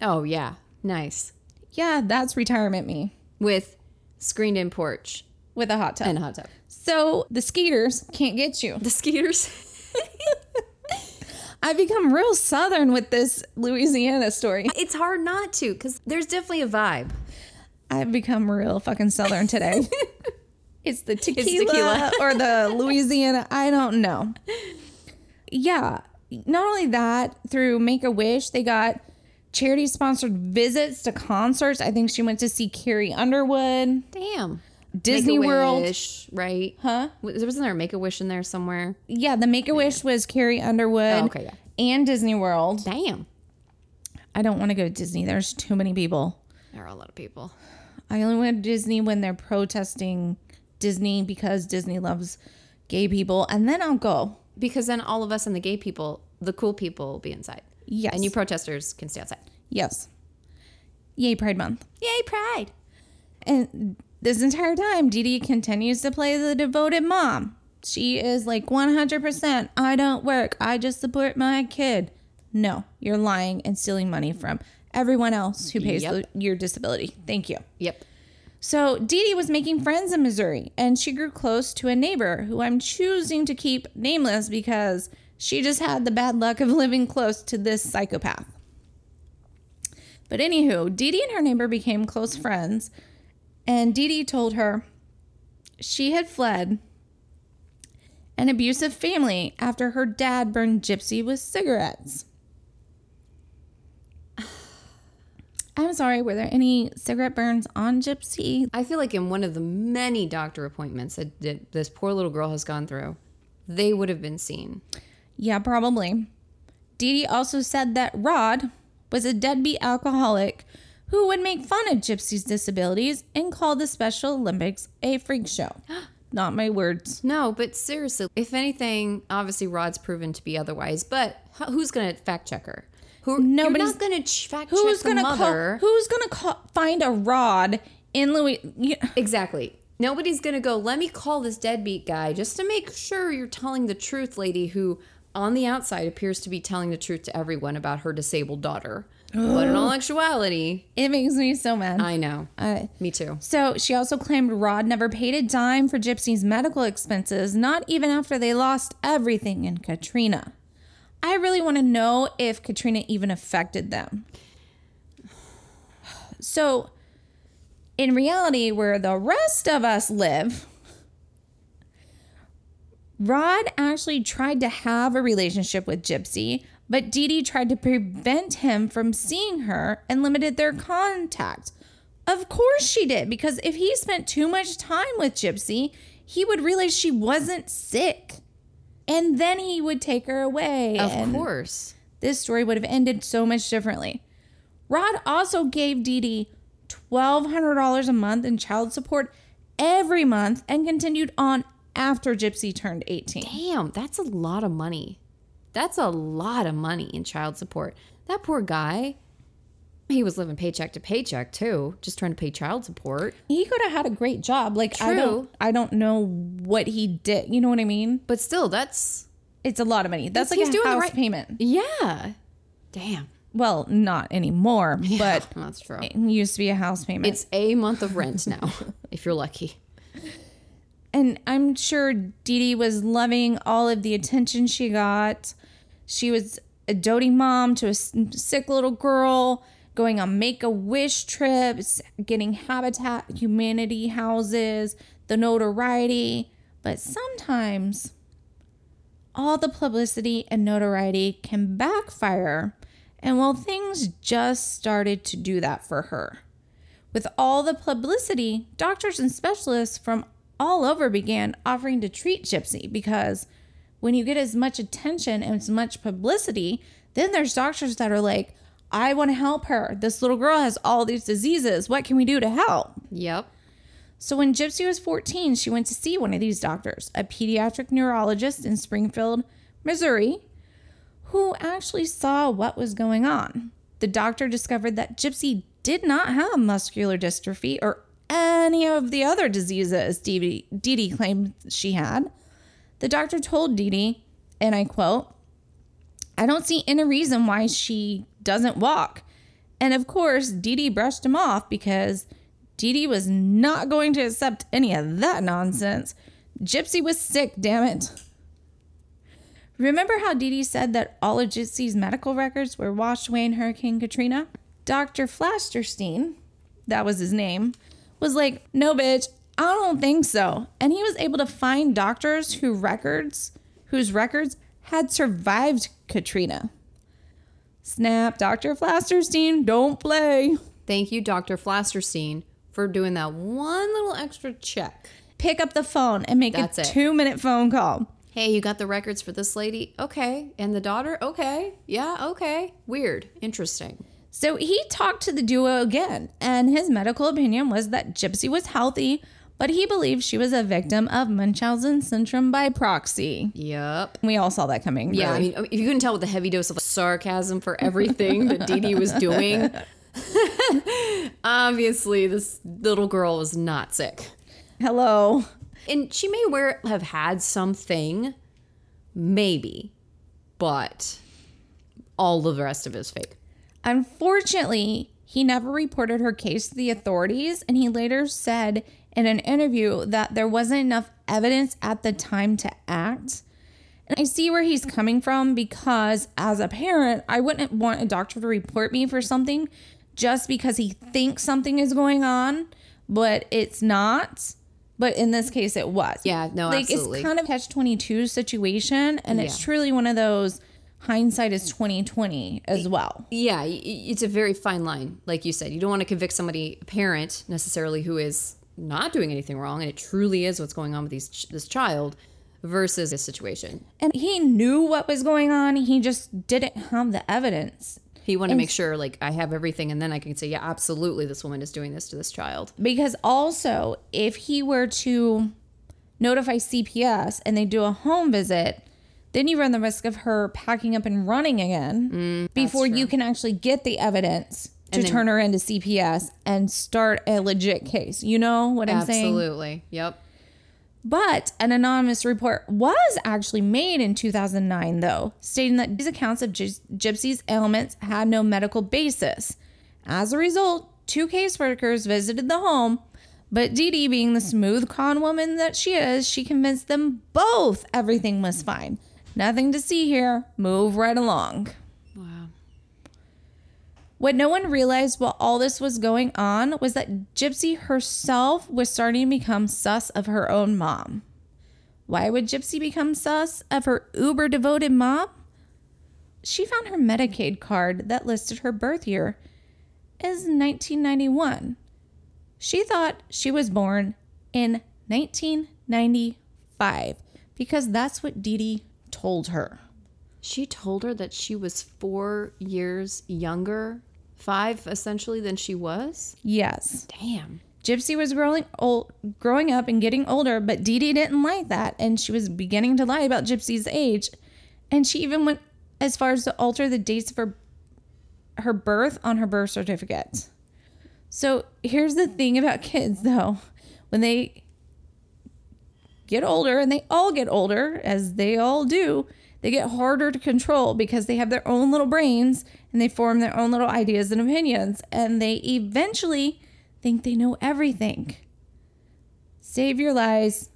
Speaker 1: oh yeah, nice.
Speaker 2: Yeah, that's retirement me
Speaker 1: With screened in porch
Speaker 2: with a hot tub.
Speaker 1: and a hot tub.
Speaker 2: so the skeeters can't get you.
Speaker 1: The skeeters. *laughs*
Speaker 2: I've become real southern with this Louisiana story.
Speaker 1: it's hard not to because there's definitely a vibe.
Speaker 2: I've become real fucking southern today. *laughs* it's the tequila,
Speaker 1: tequila. *laughs*
Speaker 2: or the *laughs* Louisiana. I don't know. Yeah. Not only that, through Make a Wish, they got charity sponsored visits to concerts. I think she went to see Carrie Underwood,
Speaker 1: Damn.
Speaker 2: Disney World.
Speaker 1: Wish, right?
Speaker 2: Huh?
Speaker 1: Was- Wasn't there a Make a Wish in there somewhere?
Speaker 2: Yeah, the Make a Wish was Carrie Underwood
Speaker 1: Oh, okay, yeah.
Speaker 2: and Disney World.
Speaker 1: Damn.
Speaker 2: I don't want to go to Disney. There's too many people.
Speaker 1: There are a lot of people.
Speaker 2: I only went to Disney when they're protesting Disney because Disney loves gay people, and then I'll go.
Speaker 1: Because then all of us and the gay people, the cool people, will be inside.
Speaker 2: Yes.
Speaker 1: And you protesters can stay outside.
Speaker 2: Yes. Yay, Pride Month.
Speaker 1: Yay, Pride.
Speaker 2: And this entire time, Dee Dee continues to play the devoted mom. She is like 100%. I don't work. I just support my kid. No, you're lying and stealing money from everyone else who pays
Speaker 1: Yep.
Speaker 2: the, your disability. Thank you.
Speaker 1: Yep.
Speaker 2: So Dee Dee was making friends in Missouri, and she grew close to a neighbor who I'm choosing to keep nameless because she just had the bad luck of *laughs* living close to this psychopath. But anywho, Dee Dee and her neighbor became close friends, and Dee Dee told her she had fled an abusive family after her dad burned Gypsy with cigarettes. *sighs* I'm sorry, were there any cigarette burns on Gypsy?
Speaker 1: I feel like in one of the many doctor appointments that, that this poor little girl has gone through, they would have been seen.
Speaker 2: Yeah, probably. Dee Dee also said that Rod was a deadbeat alcoholic who would make fun of Gypsy's disabilities and call the Special Olympics a freak show. *gasps* Not my words.
Speaker 1: No, but seriously, if anything, obviously Rod's proven to be otherwise. But who's going to fact check her? Who?
Speaker 2: Nobody's-
Speaker 1: going to ch- fact
Speaker 2: Who's
Speaker 1: check
Speaker 2: gonna
Speaker 1: the mother.
Speaker 2: call? Who's gonna call, find a Rod in Louis? You, *laughs*
Speaker 1: Exactly. Nobody's going to go, let me call this deadbeat guy just to make sure you're telling the truth, lady, who on the outside appears to be telling the truth to everyone about her disabled daughter. But in all actuality,
Speaker 2: it makes me so mad.
Speaker 1: I know.
Speaker 2: Uh,
Speaker 1: Me too.
Speaker 2: So she also claimed Rod never paid a dime for Gypsy's medical expenses, not even after they lost everything in Katrina. I really want to know if Katrina even affected them. So, in reality, where the rest of us live, Rod actually tried to have a relationship with Gypsy, but Dee Dee tried to prevent him from seeing her and limited their contact. Of course she did, because if he spent too much time with Gypsy, he would realize she wasn't sick. And then he would take her away.
Speaker 1: Of course.
Speaker 2: this story would have ended so much differently. Rod also gave Dee Dee $1,200 a month in child support every month and continued on after Gypsy turned 18.
Speaker 1: Damn, that's a lot of money. That's a lot of money in child support. That poor guy, he was living paycheck to paycheck too, just trying to pay child support.
Speaker 2: He could have had a great job. Like I
Speaker 1: True.
Speaker 2: don't I don't know what he did. You know what I mean?
Speaker 1: But still, that's
Speaker 2: It's a lot of money. That's
Speaker 1: He's
Speaker 2: like a
Speaker 1: doing the
Speaker 2: house
Speaker 1: right-
Speaker 2: payment.
Speaker 1: yeah. Damn,
Speaker 2: Well, not anymore, *laughs* but
Speaker 1: that's true.
Speaker 2: it used to be a house payment.
Speaker 1: It's a month of rent now, *laughs* if you're lucky.
Speaker 2: and I'm sure Dee Dee was loving all of the attention she got. She was a doting mom to a sick little girl, going on make a wish trips, getting Habitat Humanity houses, the notoriety. But sometimes all the publicity and notoriety can backfire. And well, things just started to do that for her. With all the publicity, doctors and specialists from all over began offering to treat Gypsy because when you get as much attention and as much publicity, then there's doctors that are like, I want to help her. This little girl has all these diseases. What can we do to help?
Speaker 1: Yep.
Speaker 2: So when Gypsy was 14, she went to see one of these doctors, a pediatric neurologist in Springfield, Missouri, who actually saw what was going on. The doctor discovered that Gypsy did not have muscular dystrophy or any of the other diseases Dee Dee claimed she had. The doctor told Dee Dee, and I quote, I don't see any reason why she doesn't walk. And of course, Dee Dee brushed him off because Dee Dee was not going to accept any of that nonsense. Gypsy was sick, damn it. Remember how Dee Dee said that all of Gypsy's medical records were washed away in Hurricane Katrina? Dr. Flasterstein, that was his name, was like, no, bitch, I don't think so. And he was able to find doctors who records, whose records had survived Katrina. Snap, Dr. Flasterstein, don't play.
Speaker 1: Thank you, Dr. Flasterstein, for doing that one little extra check.
Speaker 2: Pick up the phone and make
Speaker 1: That's
Speaker 2: a
Speaker 1: it.
Speaker 2: two minute phone call.
Speaker 1: Hey, you got the records for this lady? Okay. And the daughter? Okay. Yeah, okay. Weird. Interesting.
Speaker 2: So he talked to the duo again, and his medical opinion was that Gypsy was healthy, but he believed she was a victim of Munchausen syndrome by proxy.
Speaker 1: Yep.
Speaker 2: We all saw that coming.
Speaker 1: Yeah, I mean, if you couldn't tell with the heavy dose of sarcasm for everything that Dee Dee was doing, *laughs* obviously this little girl was not sick.
Speaker 2: hello.
Speaker 1: And she may wear have had something, maybe, but all of the rest of it is fake.
Speaker 2: Unfortunately, he never reported her case to the authorities, and he later said in an interview that there wasn't enough evidence at the time to act. And I see where he's coming from because, as a parent, I wouldn't want a doctor to report me for something just because he thinks something is going on, but it's not. But in this case, it was.
Speaker 1: Yeah, no,
Speaker 2: like
Speaker 1: absolutely.
Speaker 2: it's kind of catch twenty two situation, and it's truly one of those hindsight is twenty twenty as well.
Speaker 1: Yeah, it's a very fine line. Like you said, you don't want to convict somebody, a parent necessarily, who is not doing anything wrong, and it truly is what's going on with these ch- this child, versus this situation.
Speaker 2: And he knew what was going on. He just didn't have the evidence.
Speaker 1: He wanted to make sure, like, I have everything, and then I can say, yeah, absolutely, this woman is doing this to this child.
Speaker 2: Because also, if he were to notify CPS and they do a home visit, then you run the risk of her packing up and running again mm, before you can actually get the evidence to
Speaker 1: then-
Speaker 2: turn her into CPS and start a legit case. You know what I'm saying?
Speaker 1: Absolutely. Yep.
Speaker 2: But an anonymous report was actually made in 2009, though, stating that these accounts of Gy- Gypsy's ailments had no medical basis. As a result, two caseworkers visited the home, but Dee Dee, being the smooth con woman that she is, she convinced them both everything was fine. Nothing to see here. Move right along. What no one realized while all this was going on was that Gypsy herself was starting to become sus of her own mom. Why would Gypsy become sus of her uber devoted mom? She found her Medicaid card that listed her birth year as 1991. She thought she was born in 1995 because that's what Dee Dee told her.
Speaker 1: She told her that she was four years younger, five essentially, than she was.
Speaker 2: Yes.
Speaker 1: Damn.
Speaker 2: Gypsy was growing old, growing up and getting older, but Dee Dee didn't like that, and she was beginning to lie about Gypsy's age, and she even went as far as to alter the dates of her her birth on her birth certificate. So here's the thing about kids, though, when they get older, and they all get older, as they all do, they get harder to control because they have their own little brains and they form their own little ideas and opinions, and they eventually think they know everything. Save your lies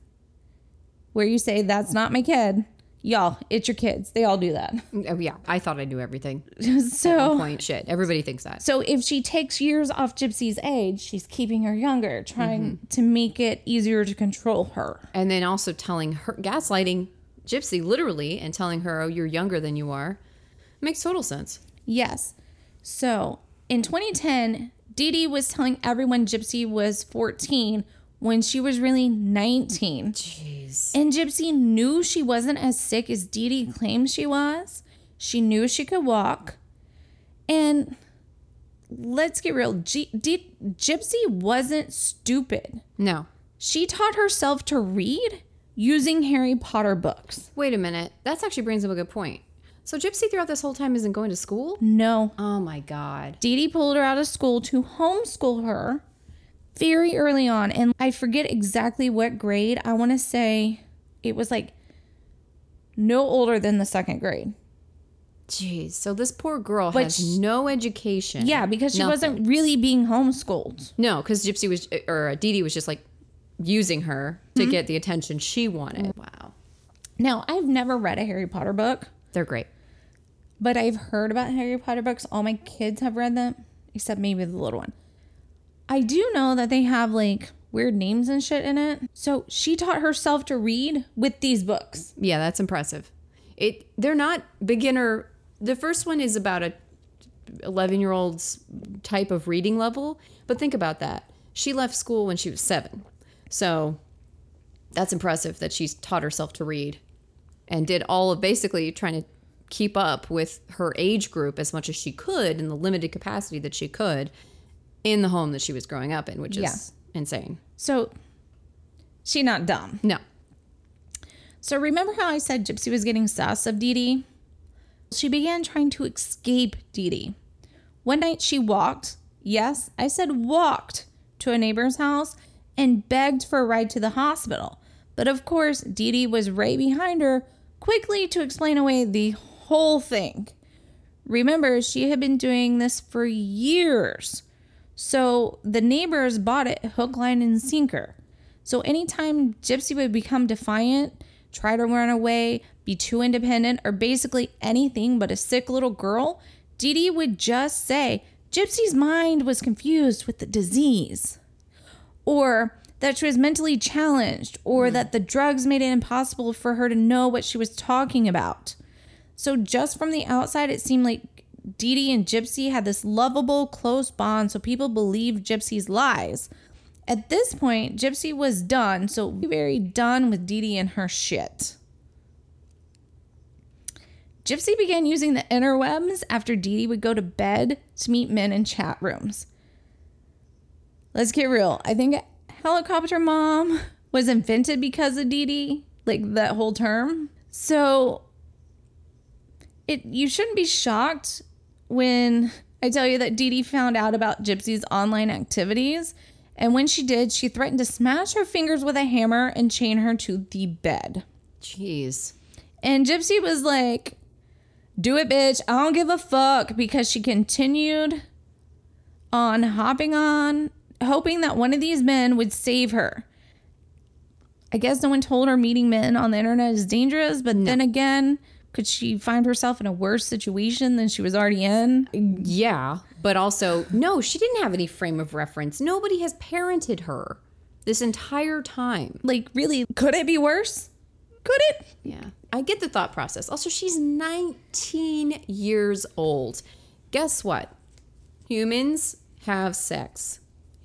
Speaker 2: where you say, That's not my kid. Y'all, it's your kids. They all do that.
Speaker 1: Oh, yeah, I thought I knew everything. *laughs*
Speaker 2: so,
Speaker 1: Point shit. Everybody thinks that.
Speaker 2: so if she takes years off Gypsy's age, she's keeping her younger, trying mm-hmm. to make it easier to control her.
Speaker 1: And then also telling her, gaslighting Gypsy literally and telling her, oh, you're younger than you are, makes total sense.
Speaker 2: Yes. So in 2010, Dee Dee was telling everyone Gypsy was 14 when she was really 19.
Speaker 1: Jeez.
Speaker 2: And Gypsy knew she wasn't as sick as Dee Dee claimed she was. She knew she could walk. And let's get real. G- D- Gypsy wasn't stupid.
Speaker 1: No.
Speaker 2: She taught herself to read using Harry Potter books.
Speaker 1: Wait a minute. That's actually brings up a good point. So Gypsy throughout this whole time isn't going to school?
Speaker 2: No.
Speaker 1: Oh my god.
Speaker 2: Dee Dee pulled her out of school to homeschool her very early on. And I forget exactly what grade. I want to say it was like no older than the second grade.
Speaker 1: Jeez. So this poor girl
Speaker 2: But
Speaker 1: has
Speaker 2: sh-
Speaker 1: no education.
Speaker 2: Yeah, because she
Speaker 1: Nothing.
Speaker 2: wasn't really being homeschooled.
Speaker 1: No, because Gypsy was er, or Dee Dee was just like using her to
Speaker 2: Mm-hmm.
Speaker 1: get the attention she wanted. Wow.
Speaker 2: Now, I've never read a Harry Potter book,
Speaker 1: They're great.
Speaker 2: but I've heard about Harry Potter books. All my kids have read them, except maybe the little one. I do know that they have like weird names and shit in it. So she taught herself to read with these books.
Speaker 1: Yeah, that's impressive. It they're not beginner. The first one is about a 11 year old's type of reading level, but think about that. She left school when she was seven, so that's impressive that she's taught herself to read and did all of basically trying to keep up with her age group as much as she could in the limited capacity that she could in the home that she was growing up in, which is insane.
Speaker 2: So she not dumb.
Speaker 1: No,
Speaker 2: So remember how I said Gypsy was getting sus of Dee Dee? She began trying to escape Dee Dee. One night she walked, yes, I said walked, to a neighbor's house and begged for a ride to the hospital. But of course, Dee Dee was right behind her, quickly to explain away the whole thing. Remember, she had been doing this for years. So the neighbors bought it hook, line, and sinker. So anytime Gypsy would become defiant, try to run away, be too independent, or basically anything but a sick little girl, Dee Dee would just say Gypsy's mind was confused with the disease. Or that she was mentally challenged, or mm-hmm. that the drugs made it impossible for her to know what she was talking about. So just from the outside, it seemed like Dee Dee and Gypsy had this lovable, close bond, so people believed Gypsy's lies. At this point, Gypsy was done, so very done with Dee Dee and her shit. Gypsy began using the interwebs after Dee Dee would go to bed to meet men in chat rooms. Let's get real. I think helicopter mom was invented because of Dee Dee, like that whole term. So it you shouldn't be shocked when I tell you that Dee Dee found out about Gypsy's online activities. And when she did, she threatened to smash her fingers with a hammer and chain her to the bed.
Speaker 1: jeez.
Speaker 2: And Gypsy was like, Do it, bitch. I don't give a fuck. Because she continued on hopping on, hoping that one of these men would save her. I guess no one told her meeting men on the internet is dangerous, but then again, could she find herself in a worse situation than she was already in?
Speaker 1: Yeah, but also, no, she didn't have any frame of reference. Nobody has parented her this entire time.
Speaker 2: Like, really, could it be worse? Could it?
Speaker 1: Yeah, I get the thought process. Also, she's 19 years old. Guess what? Humans have sex.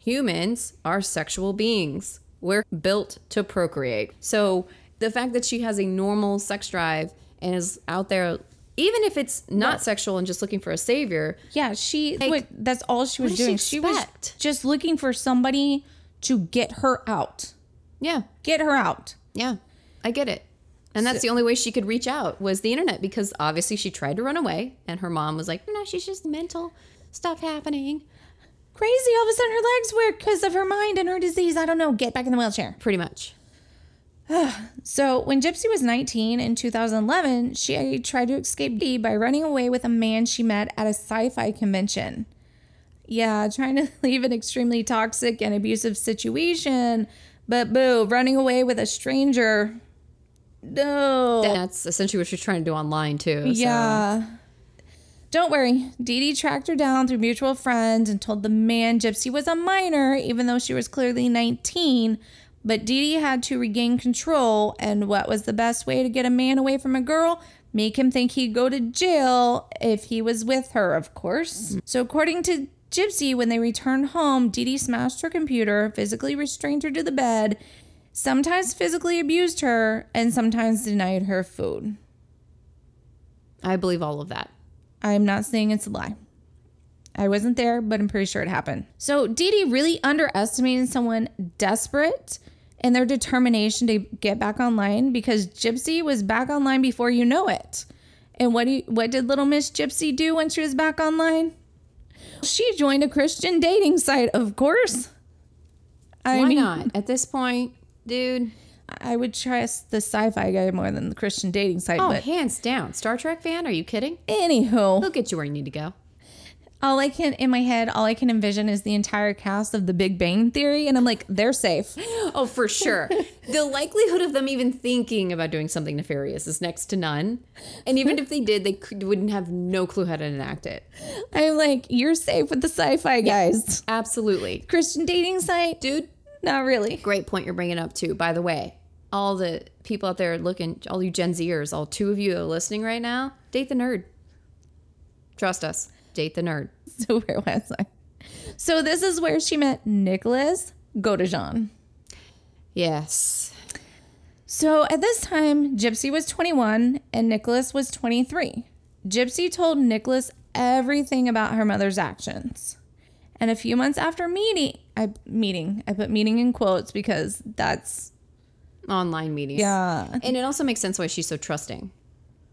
Speaker 1: Humans are sexual beings. We're built to procreate. So, the fact that she has a normal sex drive and is out there, even if it's not sexual and just looking for a savior,
Speaker 2: Yeah, she. what, that's all she was
Speaker 1: does she
Speaker 2: doing. She was just looking for somebody to get her out.
Speaker 1: yeah,
Speaker 2: Get her out.
Speaker 1: Yeah, I get it. And that's the only way she could reach out was the internet because obviously she tried to run away and her mom was like, no, she's just mental stuff happening.
Speaker 2: Crazy. All of a sudden, her legs work because of her mind and her disease. I don't know. Get back in the wheelchair.
Speaker 1: Pretty much. *sighs*
Speaker 2: So, when Gypsy was 19 in 2011, she tried to escape D by running away with a man she met at a sci fi convention. Yeah, trying to *laughs* leave an extremely toxic and abusive situation, but boo, running away with a stranger. No.
Speaker 1: That's essentially what she's trying to do online too. so-
Speaker 2: Yeah. Don't worry. Dee Dee tracked her down through mutual friends and told the man Gypsy was a minor, even though she was clearly 19. But Dee Dee had to regain control. And what was the best way to get a man away from a girl? Make him think he'd go to jail if he was with her, of course. So, according to Gypsy, when they returned home, Dee Dee smashed her computer, physically restrained her to the bed, sometimes physically abused her, and sometimes denied her food.
Speaker 1: I believe all of that.
Speaker 2: I'm not saying it's a lie. I wasn't there, but I'm pretty sure it happened. So Dee Dee really underestimated someone desperate and their determination to get back online because Gypsy was back online before you know it. And what do you, what did little Miss Gypsy do when she was back online? She joined a Christian dating site, of course. I
Speaker 1: Why
Speaker 2: mean,
Speaker 1: not? At this point, dude.
Speaker 2: I would trust the sci-fi guy more than the Christian dating site.
Speaker 1: Oh,
Speaker 2: but
Speaker 1: hands down. Star Trek fan? Are you kidding?
Speaker 2: anywho,
Speaker 1: He'll get you where you need to go.
Speaker 2: all I can in my head, all I can envision is the entire cast of The Big Bang Theory, and I'm like, they're safe. *gasps*
Speaker 1: Oh, for sure. *laughs* the likelihood of them even thinking about doing something nefarious is next to none. And even if they did, they could, wouldn't have no clue how to enact it.
Speaker 2: I'm like, you're safe with the sci-fi guys.
Speaker 1: Absolutely.
Speaker 2: Christian dating site,
Speaker 1: Dude,
Speaker 2: not really.
Speaker 1: great point you're bringing up, too. By the way, all the people out there looking, all you Gen Zers, all two of you are listening right now, date the nerd. Trust us. Date the nerd. *laughs*
Speaker 2: So where was I? So this is where she met Nicholas Godejohn.
Speaker 1: Yes.
Speaker 2: So at this time, Gypsy was 21 and Nicholas was 23. Gypsy told Nicholas everything about her mother's actions. And a few months after meeting, I meeting, I put meeting in quotes because that's
Speaker 1: Online meetings.
Speaker 2: yeah.
Speaker 1: And it also makes sense why she's so trusting.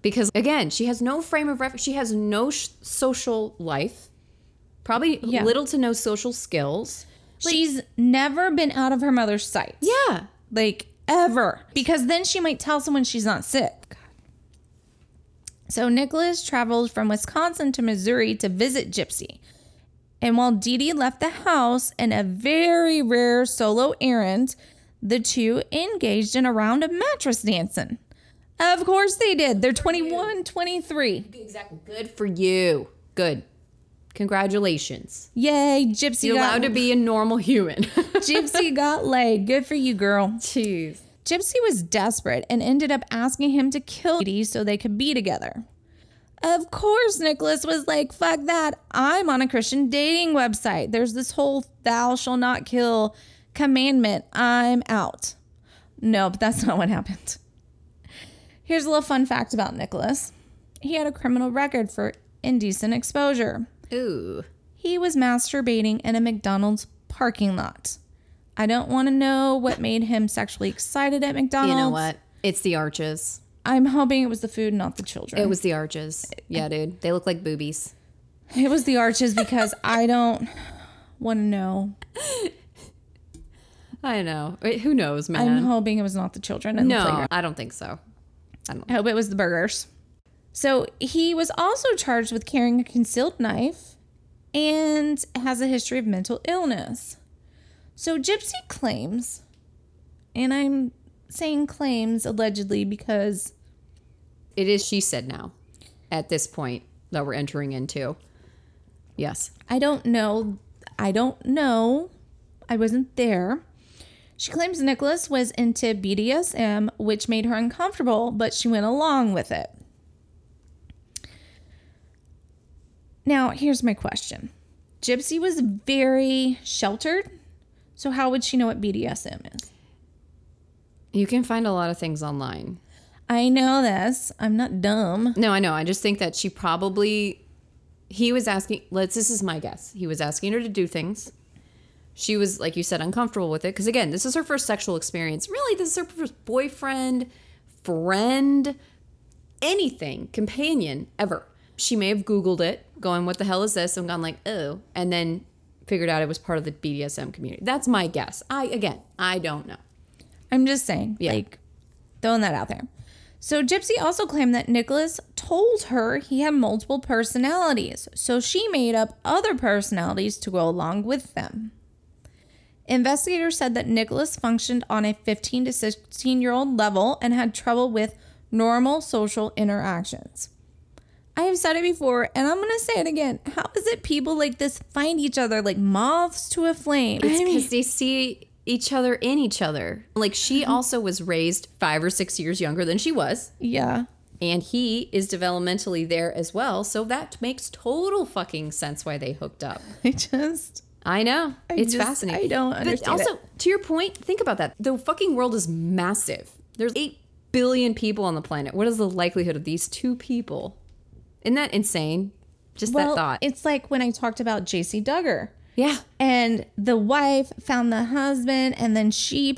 Speaker 1: Because again, she has no frame of reference. She has no sh- social life, probably
Speaker 2: Yeah.
Speaker 1: little to no social skills.
Speaker 2: She's never been out of her mother's sight.
Speaker 1: Yeah.
Speaker 2: Like ever. Because then she might tell someone she's not sick. So Nicholas traveled from Wisconsin to Missouri to visit Gypsy. And while Dee Dee left the house in a very rare solo errand, the two engaged in a round of mattress dancing. Of course they did. They're 21, 23.
Speaker 1: Exactly. Good for you. Good. Congratulations.
Speaker 2: Yay, Gypsy
Speaker 1: You're allowed to be a normal human. *laughs*
Speaker 2: Gypsy got laid. Good for you, girl.
Speaker 1: Jeez.
Speaker 2: Gypsy was desperate and ended up asking him to kill Dee so they could be together. Of course, Nicholas was like, fuck that. I'm on a Christian dating website. There's this whole thou shall not kill commandment. I'm out. No, but that's not what happened. Here's a little fun fact about Nicholas he had a criminal record for indecent exposure.
Speaker 1: Ooh.
Speaker 2: He was masturbating in a McDonald's parking lot. I don't want to know what made him sexually excited at McDonald's.
Speaker 1: You know what? It's the arches.
Speaker 2: I'm hoping it was the food, not the children.
Speaker 1: It was the arches. Yeah, dude. They look like boobies.
Speaker 2: It was the arches because I don't want to know. *laughs*
Speaker 1: I know. Wait, Who knows, man?
Speaker 2: I'm hoping it was not the children. In the
Speaker 1: no,
Speaker 2: playground.
Speaker 1: I don't think so. I don't
Speaker 2: I hope it was the burgers. So he was also charged with carrying a concealed knife and has a history of mental illness. So Gypsy claims, and I'm saying claims allegedly because
Speaker 1: It is she said now at this point that we're entering into. Yes.
Speaker 2: I don't know. I don't know. I wasn't there. She claims Nicholas was into BDSM, which made her uncomfortable, but she went along with it. Now, here's my question Gypsy was very sheltered, so how would she know what BDSM is?
Speaker 1: You can find a lot of things online.
Speaker 2: I know this. I'm not dumb.
Speaker 1: No, I know. I just think that she probably he was asking let's this is my guess. He was asking her to do things. She was like you said uncomfortable with it because again, this is her first sexual experience. Really, this is her first boyfriend, friend, anything, companion ever. She may have googled it, going what the hell is this and gone like, "Oh," and then figured out it was part of the BDSM community. That's my guess. I again, I don't know.
Speaker 2: I'm just saying,
Speaker 1: Yeah.
Speaker 2: like throwing that out there. So Gypsy also claimed that Nicholas told her he had multiple personalities, so she made up other personalities to go along with them. Investigators said that Nicholas functioned on a 15 to 16 year old level and had trouble with normal social interactions. I have said it before and I'm going to say it again. How is it people like this find each other like moths to a flame?
Speaker 1: It's
Speaker 2: I mean-
Speaker 1: because they see each other in each other. Like she uh-huh. also was raised five or six years younger than she was,
Speaker 2: yeah.
Speaker 1: and he is developmentally there as well. So that makes total fucking sense why they hooked up. *laughs*
Speaker 2: I just
Speaker 1: I know it's
Speaker 2: just-
Speaker 1: fascinating.
Speaker 2: I don't
Speaker 1: But
Speaker 2: understand
Speaker 1: also, to your point, think about that. The fucking world is massive. There's eight billion people on the planet. What is the likelihood of these two people? Isn't that insane? Just
Speaker 2: well,
Speaker 1: that thought.
Speaker 2: it's like when I talked about JC Duggar
Speaker 1: yeah.
Speaker 2: and the wife found the husband and then she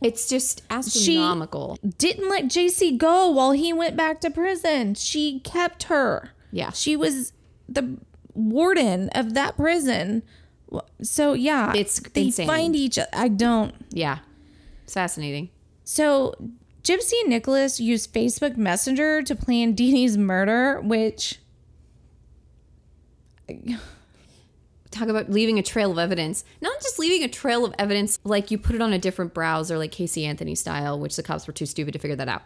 Speaker 1: It's just astronomical.
Speaker 2: didn't let JC go while he went back to prison. She kept her.
Speaker 1: Yeah.
Speaker 2: She was the warden of that prison. So yeah,
Speaker 1: It's
Speaker 2: they
Speaker 1: insane.
Speaker 2: find each. I don't.
Speaker 1: yeah. It's fascinating.
Speaker 2: So Gypsy and Nicholas use Facebook Messenger to plan *laughs* Dee's murder, which
Speaker 1: talk about leaving a trail of evidence. Not just leaving a trail of evidence like you put it on a different browser, like Casey Anthony style, which the cops were too stupid to figure that out.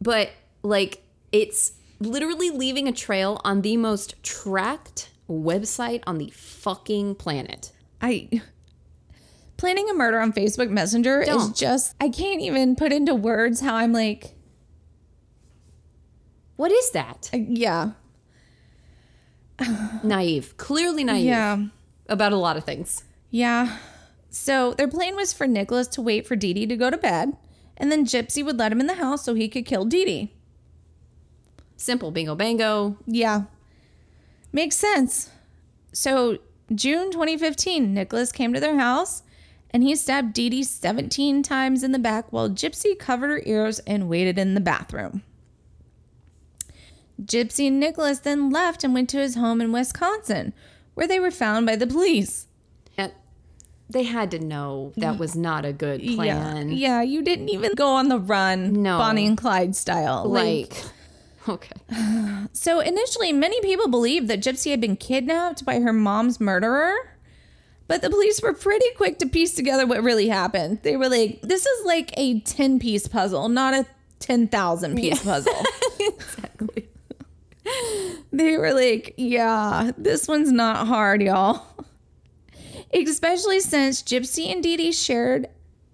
Speaker 1: But like it's literally leaving a trail on the most tracked website on the fucking planet.
Speaker 2: I planning a murder on Facebook Messenger is
Speaker 1: Don't.
Speaker 2: just I can't even put into words how I'm like,
Speaker 1: What is that?
Speaker 2: yeah.
Speaker 1: naive. Clearly naive
Speaker 2: Yeah.
Speaker 1: about a lot of things.
Speaker 2: Yeah. So their plan was for Nicholas to wait for Dee Dee to go to bed, and then Gypsy would let him in the house so he could kill Dee Dee.
Speaker 1: Simple bingo bango.
Speaker 2: Yeah. Makes sense. So June 2015, Nicholas came to their house and he stabbed Dee Dee 17 times in the back while Gypsy covered her ears and waited in the bathroom. Gypsy and Nicholas then left and went to his home in Wisconsin, where they were found by the police.
Speaker 1: And they had to know that was not a good plan.
Speaker 2: Yeah, yeah, you didn't even go on the run,
Speaker 1: No.
Speaker 2: Bonnie and Clyde style.
Speaker 1: Like, okay.
Speaker 2: So initially, many people believed that Gypsy had been kidnapped by her mom's murderer, but the police were pretty quick to piece together what really happened. They were like, "This is like a ten piece puzzle, not a ten thousand piece puzzle." *laughs*
Speaker 1: exactly.
Speaker 2: they were like, "Yeah, this one's not hard, y'all." Especially since Gypsy and Dee Dee shared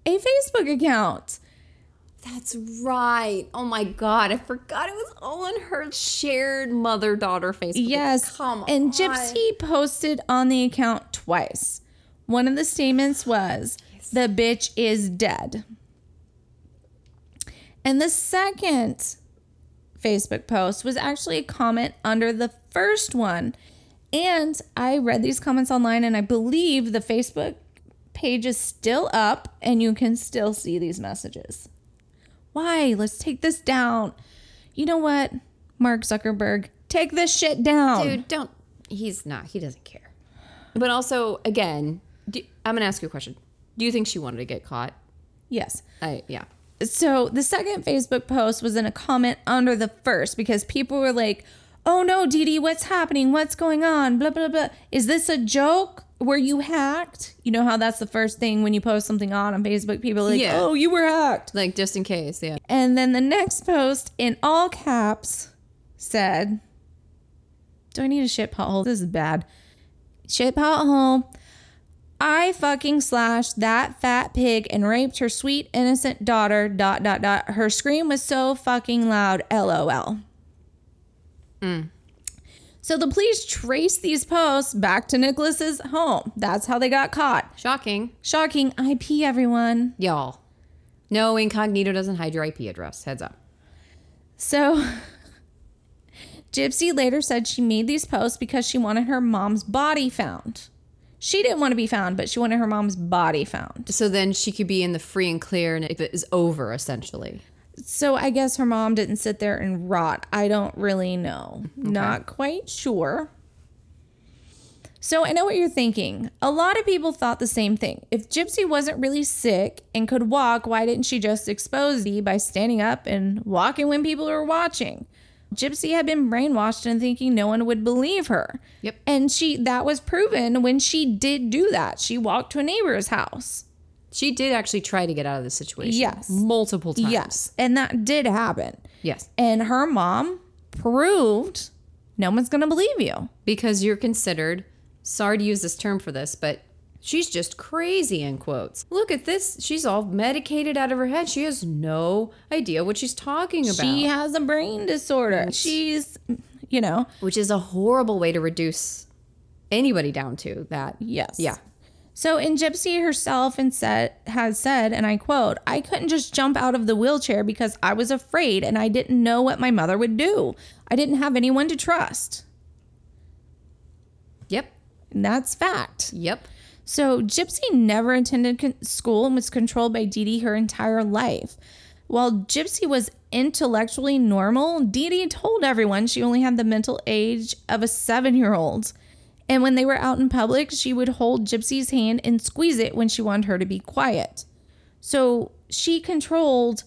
Speaker 2: a Facebook account.
Speaker 1: That's right. Oh my god, I forgot it was all on her shared mother daughter Facebook.
Speaker 2: Yes.
Speaker 1: Come
Speaker 2: and
Speaker 1: on.
Speaker 2: Gypsy posted on the account twice. One of the statements was, The bitch is dead. And the second Facebook post was actually a comment under the first one. And I read these comments online, and I believe the Facebook page is still up and you can still see these messages. Why? Let's take this down. You know what, Mark Zuckerberg? Take this shit down.
Speaker 1: Dude, don't. He's not. He doesn't care. But also, again, do, I'm going to ask you a question. Do you think she wanted to get caught?
Speaker 2: Yes.
Speaker 1: I, yeah.
Speaker 2: So the second Facebook post was in a comment under the first because people were like, oh no, Dee Dee, what's happening? What's going on? Blah, blah, blah. Is this a joke? Were you hacked? You know how that's the first thing when you post something on on Facebook, people are like,
Speaker 1: Yeah.
Speaker 2: oh, you were hacked.
Speaker 1: Like, just in case. Yeah.
Speaker 2: And then the next post in all caps said, Do I need a shit pothole? This is bad. Shit pothole. I fucking slashed that fat pig and raped her sweet innocent daughter. Dot dot dot. Her scream was so fucking loud. LOL. So the police traced these posts back to Nicholas's home. That's how they got caught.
Speaker 1: Shocking.
Speaker 2: Shocking IP, everyone.
Speaker 1: Y'all. No, incognito doesn't hide your IP address. Heads up.
Speaker 2: So, *laughs* Gypsy later said she made these posts because she wanted her mom's body found. She didn't want to be found, but she wanted her mom's body found.
Speaker 1: So then she could be in the free and clear and it is over, essentially.
Speaker 2: So, I guess her mom didn't sit there and rot. I don't really know. Not quite sure. So, I know what you're thinking. A lot of people thought the same thing. If Gypsy wasn't really sick and could walk, why didn't she just expose Dee by standing up and walking when people were watching? Gypsy had been brainwashed into thinking no one would believe her.
Speaker 1: Yep.
Speaker 2: And she that was proven when she did do that. She walked to a neighbor's house.
Speaker 1: She did actually try to get out of the situation.
Speaker 2: Yes.
Speaker 1: Multiple times.
Speaker 2: Yes. And that did happen.
Speaker 1: Yes.
Speaker 2: And her mom proved no one's going to believe you.
Speaker 1: Because you're considered, sorry to use this term for this, but she's just crazy in quotes. Look at this. She's all medicated out of her head. She has no idea what she's talking about.
Speaker 2: She has a brain disorder. She's, you know,
Speaker 1: which is a horrible way to reduce anybody down to that.
Speaker 2: yes.
Speaker 1: Yeah.
Speaker 2: So, in Gypsy herself and said has said, and I quote, "I couldn't just jump out of the wheelchair because I was afraid and I didn't know what my mother would do. I didn't have anyone to trust." Yep. And that's fact.
Speaker 1: Yep.
Speaker 2: So Gypsy never attended con- school and was controlled by Dee Dee her entire life. While Gypsy was intellectually normal, Dee Dee told everyone she only had the mental age of a seven year old. And when they were out in public, she would hold Gypsy's hand and squeeze it when she wanted her to be quiet. So she controlled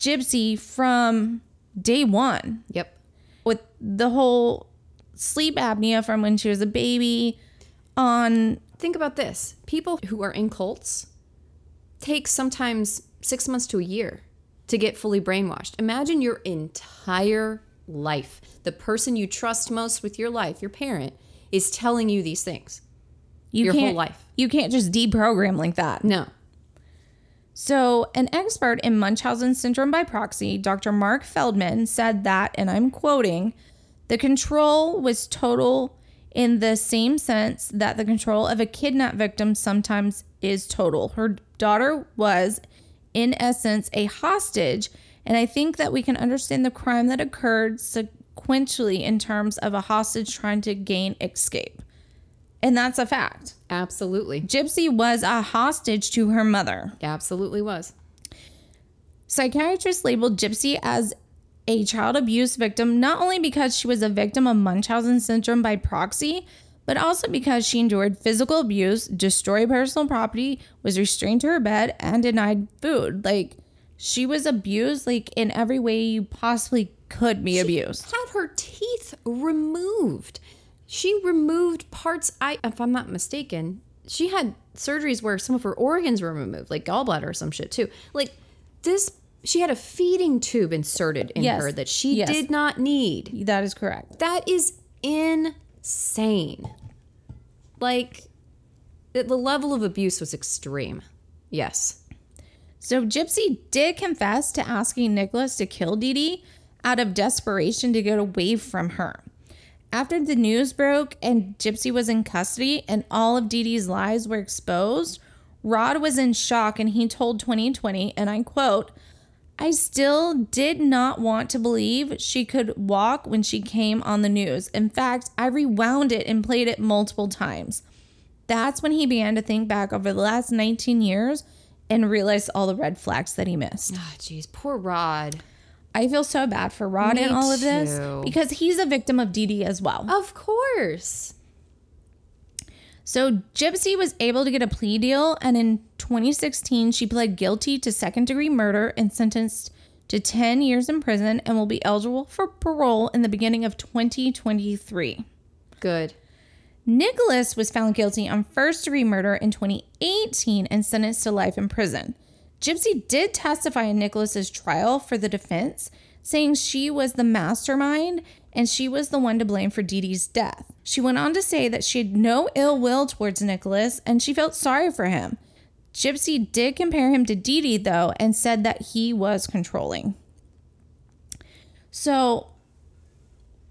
Speaker 2: Gypsy from day one
Speaker 1: Yep.
Speaker 2: with the whole sleep apnea from when she was a baby on
Speaker 1: Think about this. People who are in cults take sometimes six months to a year to get fully brainwashed. Imagine your entire life. The person you trust most with your life, your parent, is telling you these things.
Speaker 2: you
Speaker 1: Your whole life.
Speaker 2: you can't just deprogram like that.
Speaker 1: No.
Speaker 2: So, an expert in Munchausen syndrome by proxy, Dr. Marc Feldman, said that, and I'm quoting, the control was total in the same sense that the control of a kidnapped victim sometimes is total. Her daughter was, in essence, a hostage, and I think that we can understand the crime that occurred sequentially in terms of a hostage trying to gain escape. And that's a fact.
Speaker 1: Absolutely.
Speaker 2: Gypsy was a hostage to her mother.
Speaker 1: Absolutely was.
Speaker 2: Psychiatrists labeled Gypsy as a child abuse victim not only because she was a victim of Munchausen syndrome by proxy, but also because she endured physical abuse, destroyed personal property, was restrained to her bed, and denied food. Like, she was abused, like, in every way you possibly could be abused.
Speaker 1: Had her teeth removed. She removed parts. I, if I'm not mistaken, she had surgeries where some of her organs were removed, like gallbladder or some shit too. Like this, she had a feeding tube inserted in
Speaker 2: Yes.
Speaker 1: her that she
Speaker 2: Yes.
Speaker 1: did not need.
Speaker 2: That is correct.
Speaker 1: That is insane. Like the, the level of abuse was extreme. Yes.
Speaker 2: So Gypsy did confess to asking Nicholas to kill Dee Dee out of desperation to get away from her. After the news broke and Gypsy was in custody and all of Dee Dee's lies were exposed, Rod was in shock and he told 2020, and I quote, I still did not want to believe she could walk when she came on the news. In fact, I rewound it and played it multiple times. That's when he began to think back over the last 19 years and realized all the red flags that he missed.
Speaker 1: Ah, jeez, poor Rod.
Speaker 2: I feel so bad for Rod
Speaker 1: Me
Speaker 2: in all of this
Speaker 1: too.
Speaker 2: because he's a victim of Dee Dee as well.
Speaker 1: Of course.
Speaker 2: So Gypsy was able to get a plea deal, and in 2016, she pled guilty to second degree murder and sentenced to 10 years in prison and will be eligible for parole in the beginning of 2023.
Speaker 1: Good.
Speaker 2: Nicholas was found guilty on first degree murder in 2018 and sentenced to life in prison. Gypsy did testify in Nicholas's trial for the defense, saying she was the mastermind and she was the one to blame for Dee Dee's death. She went on to say that she had no ill will towards Nicholas and she felt sorry for him. Gypsy did compare him to Dee Dee, though, and said that he was controlling. So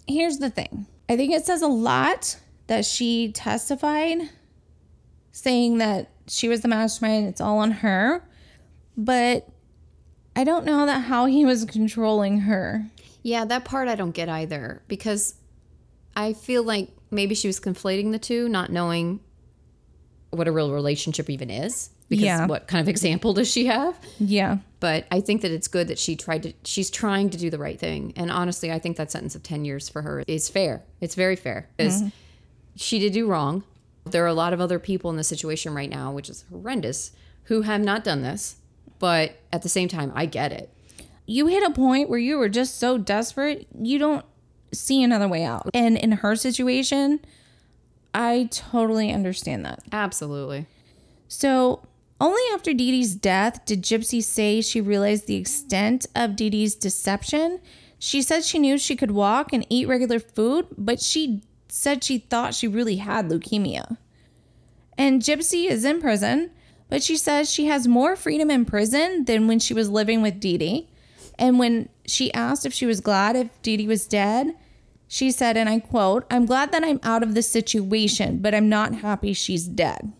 Speaker 2: here's the thing I think it says a lot that she testified saying that she was the mastermind, it's all on her. But I don't know that how he was controlling her.
Speaker 1: Yeah, that part I don't get either because I feel like maybe she was conflating the two, not knowing what a real relationship even is. Because
Speaker 2: Yeah.
Speaker 1: what kind of example does she have?
Speaker 2: Yeah.
Speaker 1: But I think that it's good that she tried to, she's trying to do the right thing. And honestly, I think that sentence of 10 years for her is fair. It's very fair because mm-hmm. she did do wrong. There are a lot of other people in the situation right now, which is horrendous, who have not done this. But at the same time, I get it.
Speaker 2: You hit a point where you were just so desperate, you don't see another way out. And in her situation, I totally understand that.
Speaker 1: Absolutely.
Speaker 2: So, only after Dee Dee's death did Gypsy say she realized the extent of Dee Dee's deception. She said she knew she could walk and eat regular food, but she said she thought she really had leukemia. And Gypsy is in prison, but she says she has more freedom in prison than when she was living with Dee Dee. And when she asked if she was glad if Dee Dee was dead, she said, and I quote, I'm glad that I'm out of this situation, but I'm not happy she's dead.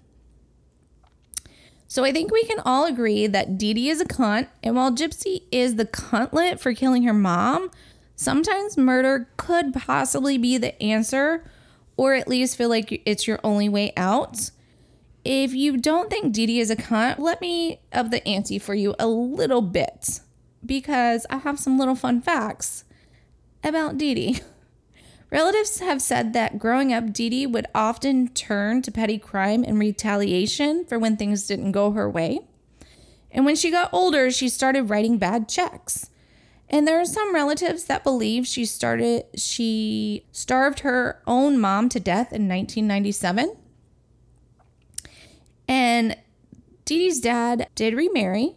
Speaker 2: So I think we can all agree that Dee Dee is a cunt, and while Gypsy is the cuntlet for killing her mom, sometimes murder could possibly be the answer or at least feel like it's your only way out. If you don't think Dee Dee is a cunt, let me up the ante for you a little bit because I have some little fun facts about Dee Dee. *laughs* Relatives have said that growing up, Dee would often turn to petty crime in retaliation for when things didn't go her way. And when she got older, she started writing bad checks. And there are some relatives that believe she started she starved her own mom to death in 1997. And Dee Dee's dad did remarry.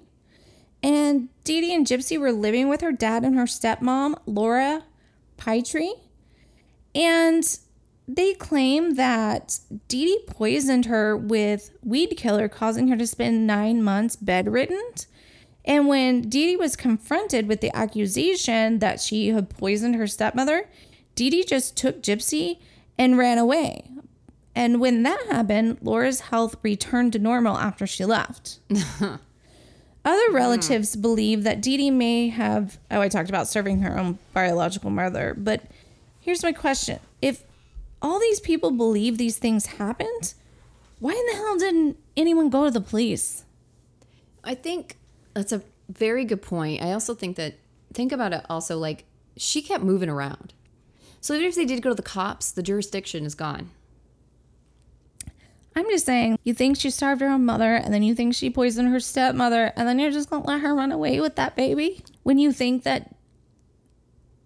Speaker 2: And Dee Dee and Gypsy were living with her dad and her stepmom, Laura Pitre. And they claim that Dee Dee poisoned her with weed killer, causing her to spend nine months bedridden. And when Dee Dee was confronted with the accusation that she had poisoned her stepmother, Dee Dee just took Gypsy and ran away. And when that happened, Laura's health returned to normal after she left. *laughs* Other hmm. relatives believe that Dee Dee may have, oh, I talked about serving her own biological mother, but here's my question. If all these people believe these things happened, why in the hell didn't anyone go to the police?
Speaker 1: I think that's a very good point. I also think that think about it also like she kept moving around. So even if they did go to the cops, the jurisdiction is gone.
Speaker 2: I'm just saying, you think she starved her own mother, and then you think she poisoned her stepmother, and then you're just gonna let her run away with that baby? When you think that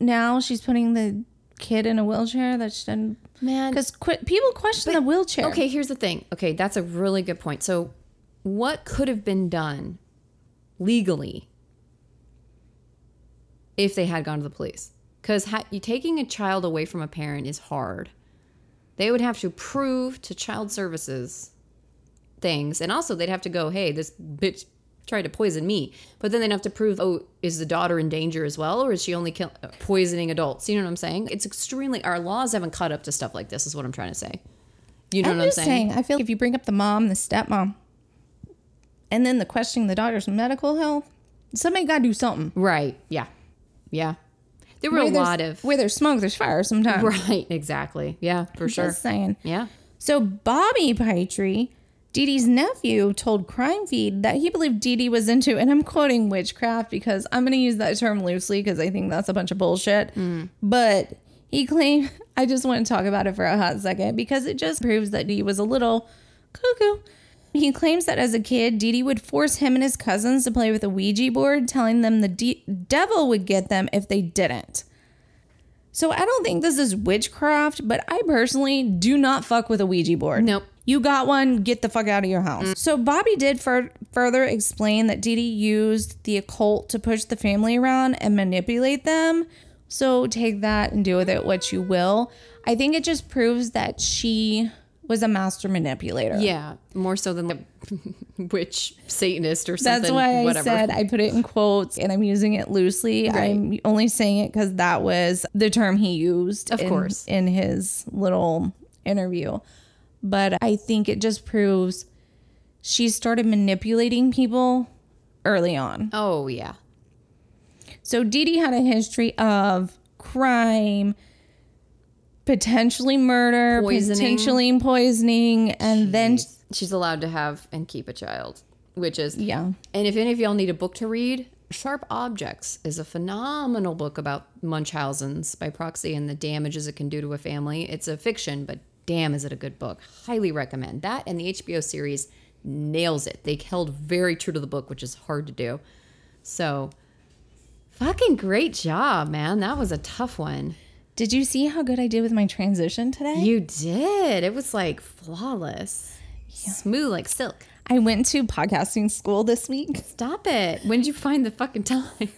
Speaker 2: now she's putting the kid in a wheelchair that she didn't.
Speaker 1: Man.
Speaker 2: Because qu- people question the wheelchair.
Speaker 1: Okay, here's the thing. Okay, that's a really good point. So what could have been done legally if they had gone to the police? Because ha- you taking a child away from a parent is hard. They would have to prove to child services things, and also they'd have to go, "Hey, this bitch tried to poison me," but then they'd have to prove, "Oh, is the daughter in danger as well, or is she only kill- uh, poisoning adults?" You know what I'm saying? It's extremely our laws haven't caught up to stuff like this. Is what I'm trying to say. You know
Speaker 2: I'm
Speaker 1: what I'm saying?
Speaker 2: saying, I feel like if you bring up the mom, the stepmom, and then the questioning the daughter's medical health, somebody got to do something.
Speaker 1: Right. Yeah. Yeah. There were
Speaker 2: Where
Speaker 1: a lot of
Speaker 2: where there's smoke, there's fire. Sometimes,
Speaker 1: right. Exactly. Yeah. For sure.
Speaker 2: Just saying.
Speaker 1: Yeah.
Speaker 2: So Bobby Pitre, Dee Dee's nephew, told Crime Feed that he believed Dee Dee was into, and I'm quoting witchcraft because I'm going to use that term loosely because I think that's a bunch of bullshit. Mm. But he claimed, *laughs* I just want to talk about it for a hot second because it just proves that Dee was a little cuckoo. He claims that as a kid, Dee Dee would force him and his cousins to play with a Ouija board, telling them the de- devil would get them if they didn't. So I don't think this is witchcraft, but I personally do not fuck with a Ouija board.
Speaker 1: Nope.
Speaker 2: You got one, get the fuck out of your house. Mm. So Bobby did fur- further explain that Dee Dee used the occult to push the family around and manipulate them. So take that and do with it what you will. I think it just proves that she was a master manipulator.
Speaker 1: Yeah. More so than the *laughs* witch Satanist or something.
Speaker 2: That's why I
Speaker 1: whatever.
Speaker 2: said I put it in quotes and I'm using it loosely. I'm only saying it because that was the term he used,
Speaker 1: Of
Speaker 2: in,
Speaker 1: course.
Speaker 2: in his little interview. But I think it just proves she started manipulating people early on.
Speaker 1: Oh yeah.
Speaker 2: So Dee Dee had a history of crime, potentially murder,
Speaker 1: Poisoning.
Speaker 2: potentially poisoning, and then
Speaker 1: She's allowed to have and keep a child, which is
Speaker 2: yeah.
Speaker 1: And if any of y'all need a book to read, Sharp Objects is a phenomenal book about Munchausen's by proxy and the damages it can do to a family. It's a fiction, but damn, is it a good book. Highly recommend. That and the HBO series nails it. They held very true to the book, which is hard to do. So, fucking great job, man. That was a tough one.
Speaker 2: Did you see how good I did with my transition today?
Speaker 1: You did. It was like flawless, smooth like silk.
Speaker 2: I went to podcasting school this week.
Speaker 1: Stop it. When did you find the fucking time? *laughs*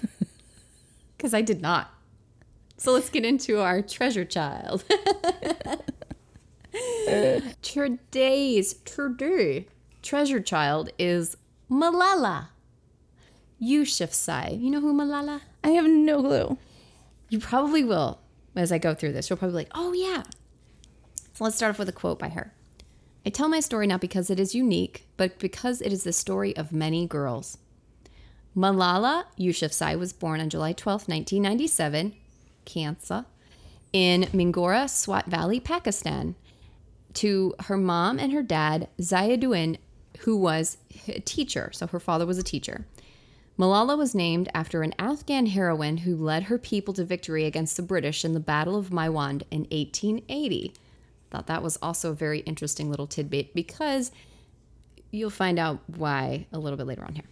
Speaker 1: Because I did not. So let's get into our treasure child. *laughs* Today's today treasure child is Malala Yousafzai. You know who Malala?
Speaker 2: I have no clue.
Speaker 1: You probably will as I go through this. You'll probably be like, oh, yeah. So let's start off with a quote by her. I tell my story not because it is unique, but because it is the story of many girls. Malala Yousafzai was born on July 12, 1997, Kansa, in Mingora, Swat Valley, Pakistan, to her mom and her dad, Ziauddin, who was a teacher. So her father was a teacher. Malala was named after an Afghan heroine who led her people to victory against the British in the Battle of Maiwand in 1880. Thought that was also a very interesting little tidbit because you'll find out why a little bit later on here.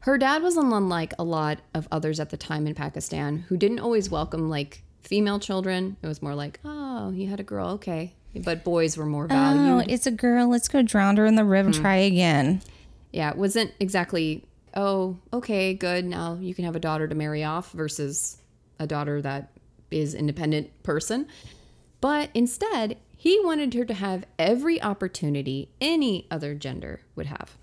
Speaker 1: Her dad was unlike a lot of others at the time in Pakistan who didn't always welcome like female children. It was more like, oh, you had a girl, okay. But boys were more oh, valued.
Speaker 2: Oh, it's a girl. Let's go drown her in the river. Mm-hmm. Try again.
Speaker 1: Yeah, it wasn't exactly, oh, okay, good. Now you can have a daughter to marry off versus a daughter that is independent person. But instead, he wanted her to have every opportunity any other gender would have.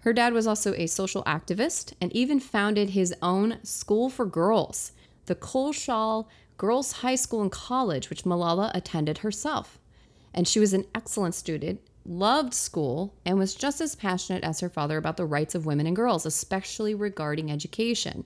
Speaker 1: Her dad was also a social activist and even founded his own school for girls, the Khushal Girls High School and College, which Malala attended herself. And she was an excellent student, loved school, and was just as passionate as her father about the rights of women and girls, especially regarding education.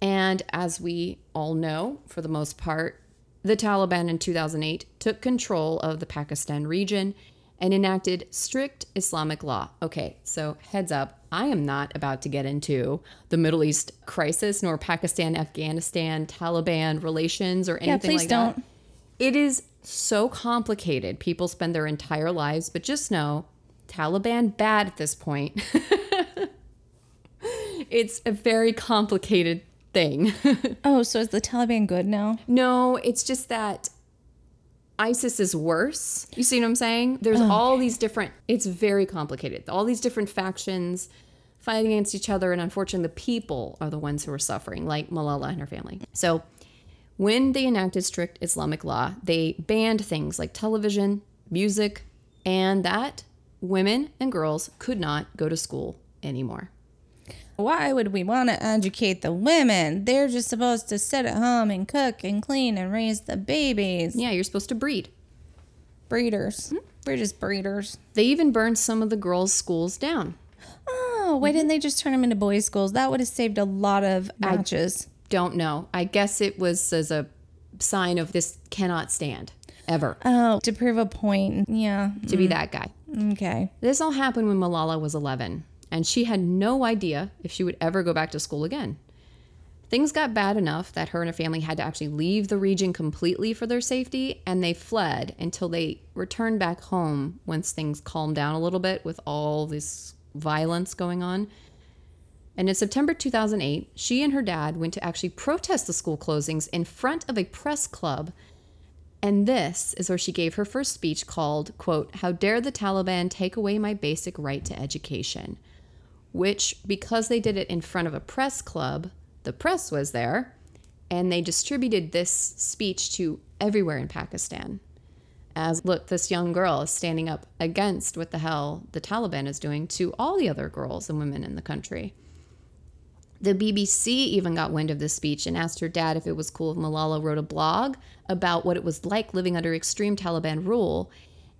Speaker 1: And as we all know, for the most part, the Taliban in 2008 took control of the Pakistan region and enacted strict Islamic law. Okay, so heads up, I am not about to get into the Middle East crisis nor Pakistan Afghanistan Taliban relations or anything yeah,
Speaker 2: please
Speaker 1: like
Speaker 2: don't.
Speaker 1: that. It is so complicated. People spend their entire lives, but just know Taliban bad at this point. *laughs* it's a very complicated thing. *laughs*
Speaker 2: Oh, so is the Taliban good now?
Speaker 1: No, it's just that ISIS is worse. You see what I'm saying? There's oh, all these different, it's very complicated. All these different factions fighting against each other. And unfortunately, the people are the ones who are suffering, like Malala and her family. So when they enacted strict Islamic law, they banned things like television, music, and that women and girls could not go to school anymore.
Speaker 2: Why would we want to educate the women? They're just supposed to sit at home and cook and clean and raise the babies.
Speaker 1: Yeah, you're supposed to breed.
Speaker 2: Breeders. Hmm? We're just breeders.
Speaker 1: They even burned some of the girls' schools down.
Speaker 2: Oh, why didn't they just turn them into boys' schools? That would have saved a lot of matches.
Speaker 1: Don't know. I guess it was as a sign of this cannot stand ever
Speaker 2: oh, to prove a point. Yeah.
Speaker 1: to be mm. that guy.
Speaker 2: Okay.
Speaker 1: This all happened when Malala was 11, and she had no idea if she would ever go back to school again. Things got bad enough that her and her family had to actually leave the region completely for their safety, and they fled until they returned back home once things calmed down a little bit with all this violence going on. And in September 2008, she and her dad went to actually protest the school closings in front of a press club. And this is where she gave her first speech called, quote, How dare the Taliban take away my basic right to education? Which, because they did it in front of a press club, the press was there, and they distributed this speech to everywhere in Pakistan. As look, this young girl is standing up against what the hell the Taliban is doing to all the other girls and women in the country. The BBC even got wind of this speech and asked her dad if it was cool if Malala wrote a blog about what it was like living under extreme Taliban rule.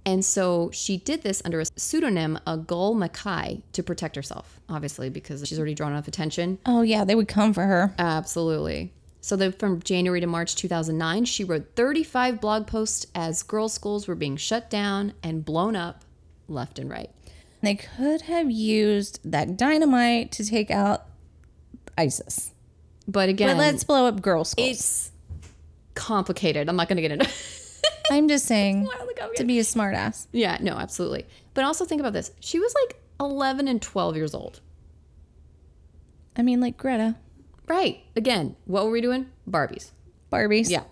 Speaker 1: And so she did this under a pseudonym, a Gul Makai, to protect herself, obviously, because she's already drawn enough attention.
Speaker 2: Oh, yeah, they would come for her.
Speaker 1: Absolutely. So then from January to March 2009, she wrote 35 blog posts as girls' schools were being shut down and blown up left and right.
Speaker 2: They could have used that dynamite to take out ISIS.
Speaker 1: But again,
Speaker 2: But let's blow up girls' schools.
Speaker 1: it's complicated. I'm not going to get into *laughs*
Speaker 2: I'm just saying to be a smartass.
Speaker 1: Yeah, no, absolutely. But also think about this. She was like 11 and 12 years old.
Speaker 2: I mean, like Greta,
Speaker 1: Right. Again, what were we doing? Barbies.
Speaker 2: Barbies.
Speaker 1: Yeah.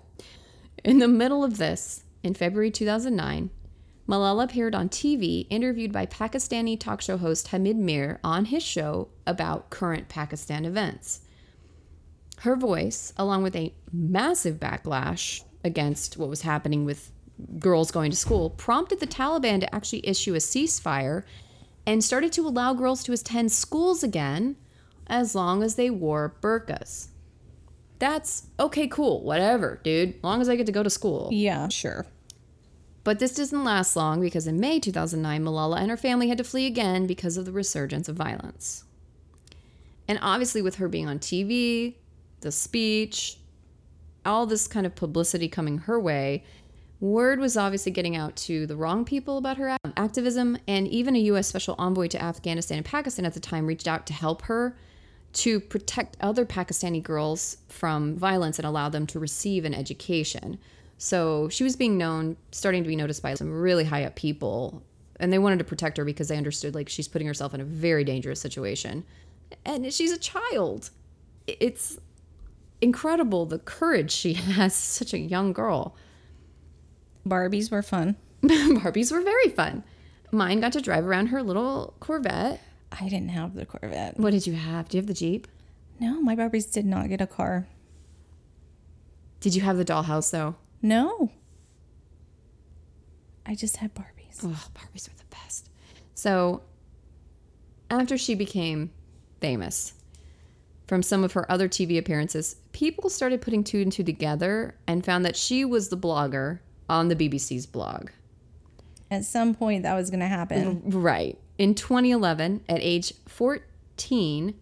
Speaker 1: In the middle of this, in February 2009, Malala appeared on TV, interviewed by Pakistani talk show host Hamid Mir on his show about current Pakistan events. Her voice, along with a massive backlash against what was happening with girls going to school, prompted the Taliban to actually issue a ceasefire and started to allow girls to attend schools again as long as they wore burqas. That's okay, cool, whatever, dude. Long as I get to go to school.
Speaker 2: Yeah, sure.
Speaker 1: But this doesn't last long because in May 2009, Malala and her family had to flee again because of the resurgence of violence. And obviously, with her being on TV, the speech, all this kind of publicity coming her way, Word was obviously getting out to the wrong people about her activism, and even a U.S. Special Envoy to Afghanistan and Pakistan at the time reached out to help her to protect other Pakistani girls from violence and allow them to receive an education. So she was being known, starting to be noticed by some really high up people, and they wanted to protect her because they understood like she's putting herself in a very dangerous situation. And she's a child. It's incredible the courage she *laughs* has, such a young girl.
Speaker 2: Barbies were fun. *laughs*
Speaker 1: Barbies were very fun. Mine got to drive around her little Corvette.
Speaker 2: I didn't have the Corvette.
Speaker 1: What did you have? Do you have the Jeep?
Speaker 2: No, my Barbies did not get a car.
Speaker 1: Did you have the dollhouse though?
Speaker 2: No. I just had Barbies.
Speaker 1: Oh, Barbies were the best. So, after she became famous from some of her other TV appearances, people started putting two and two together and found that she was the blogger on the BBC's blog.
Speaker 2: At some point, that was going to happen.
Speaker 1: Right. In 2011, at age 14,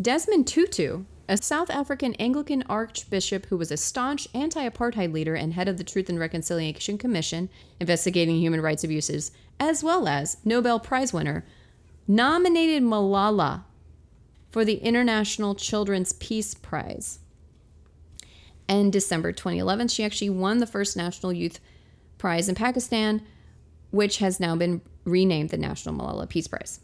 Speaker 1: Desmond Tutu, a South African Anglican archbishop who was a staunch anti apartheid leader and head of the Truth and Reconciliation Commission investigating human rights abuses, as well as Nobel Prize winner, nominated Malala for the International Children's Peace Prize. In December 2011, she actually won the first National Youth Prize in Pakistan, which has now been renamed the National Malala Peace Prize.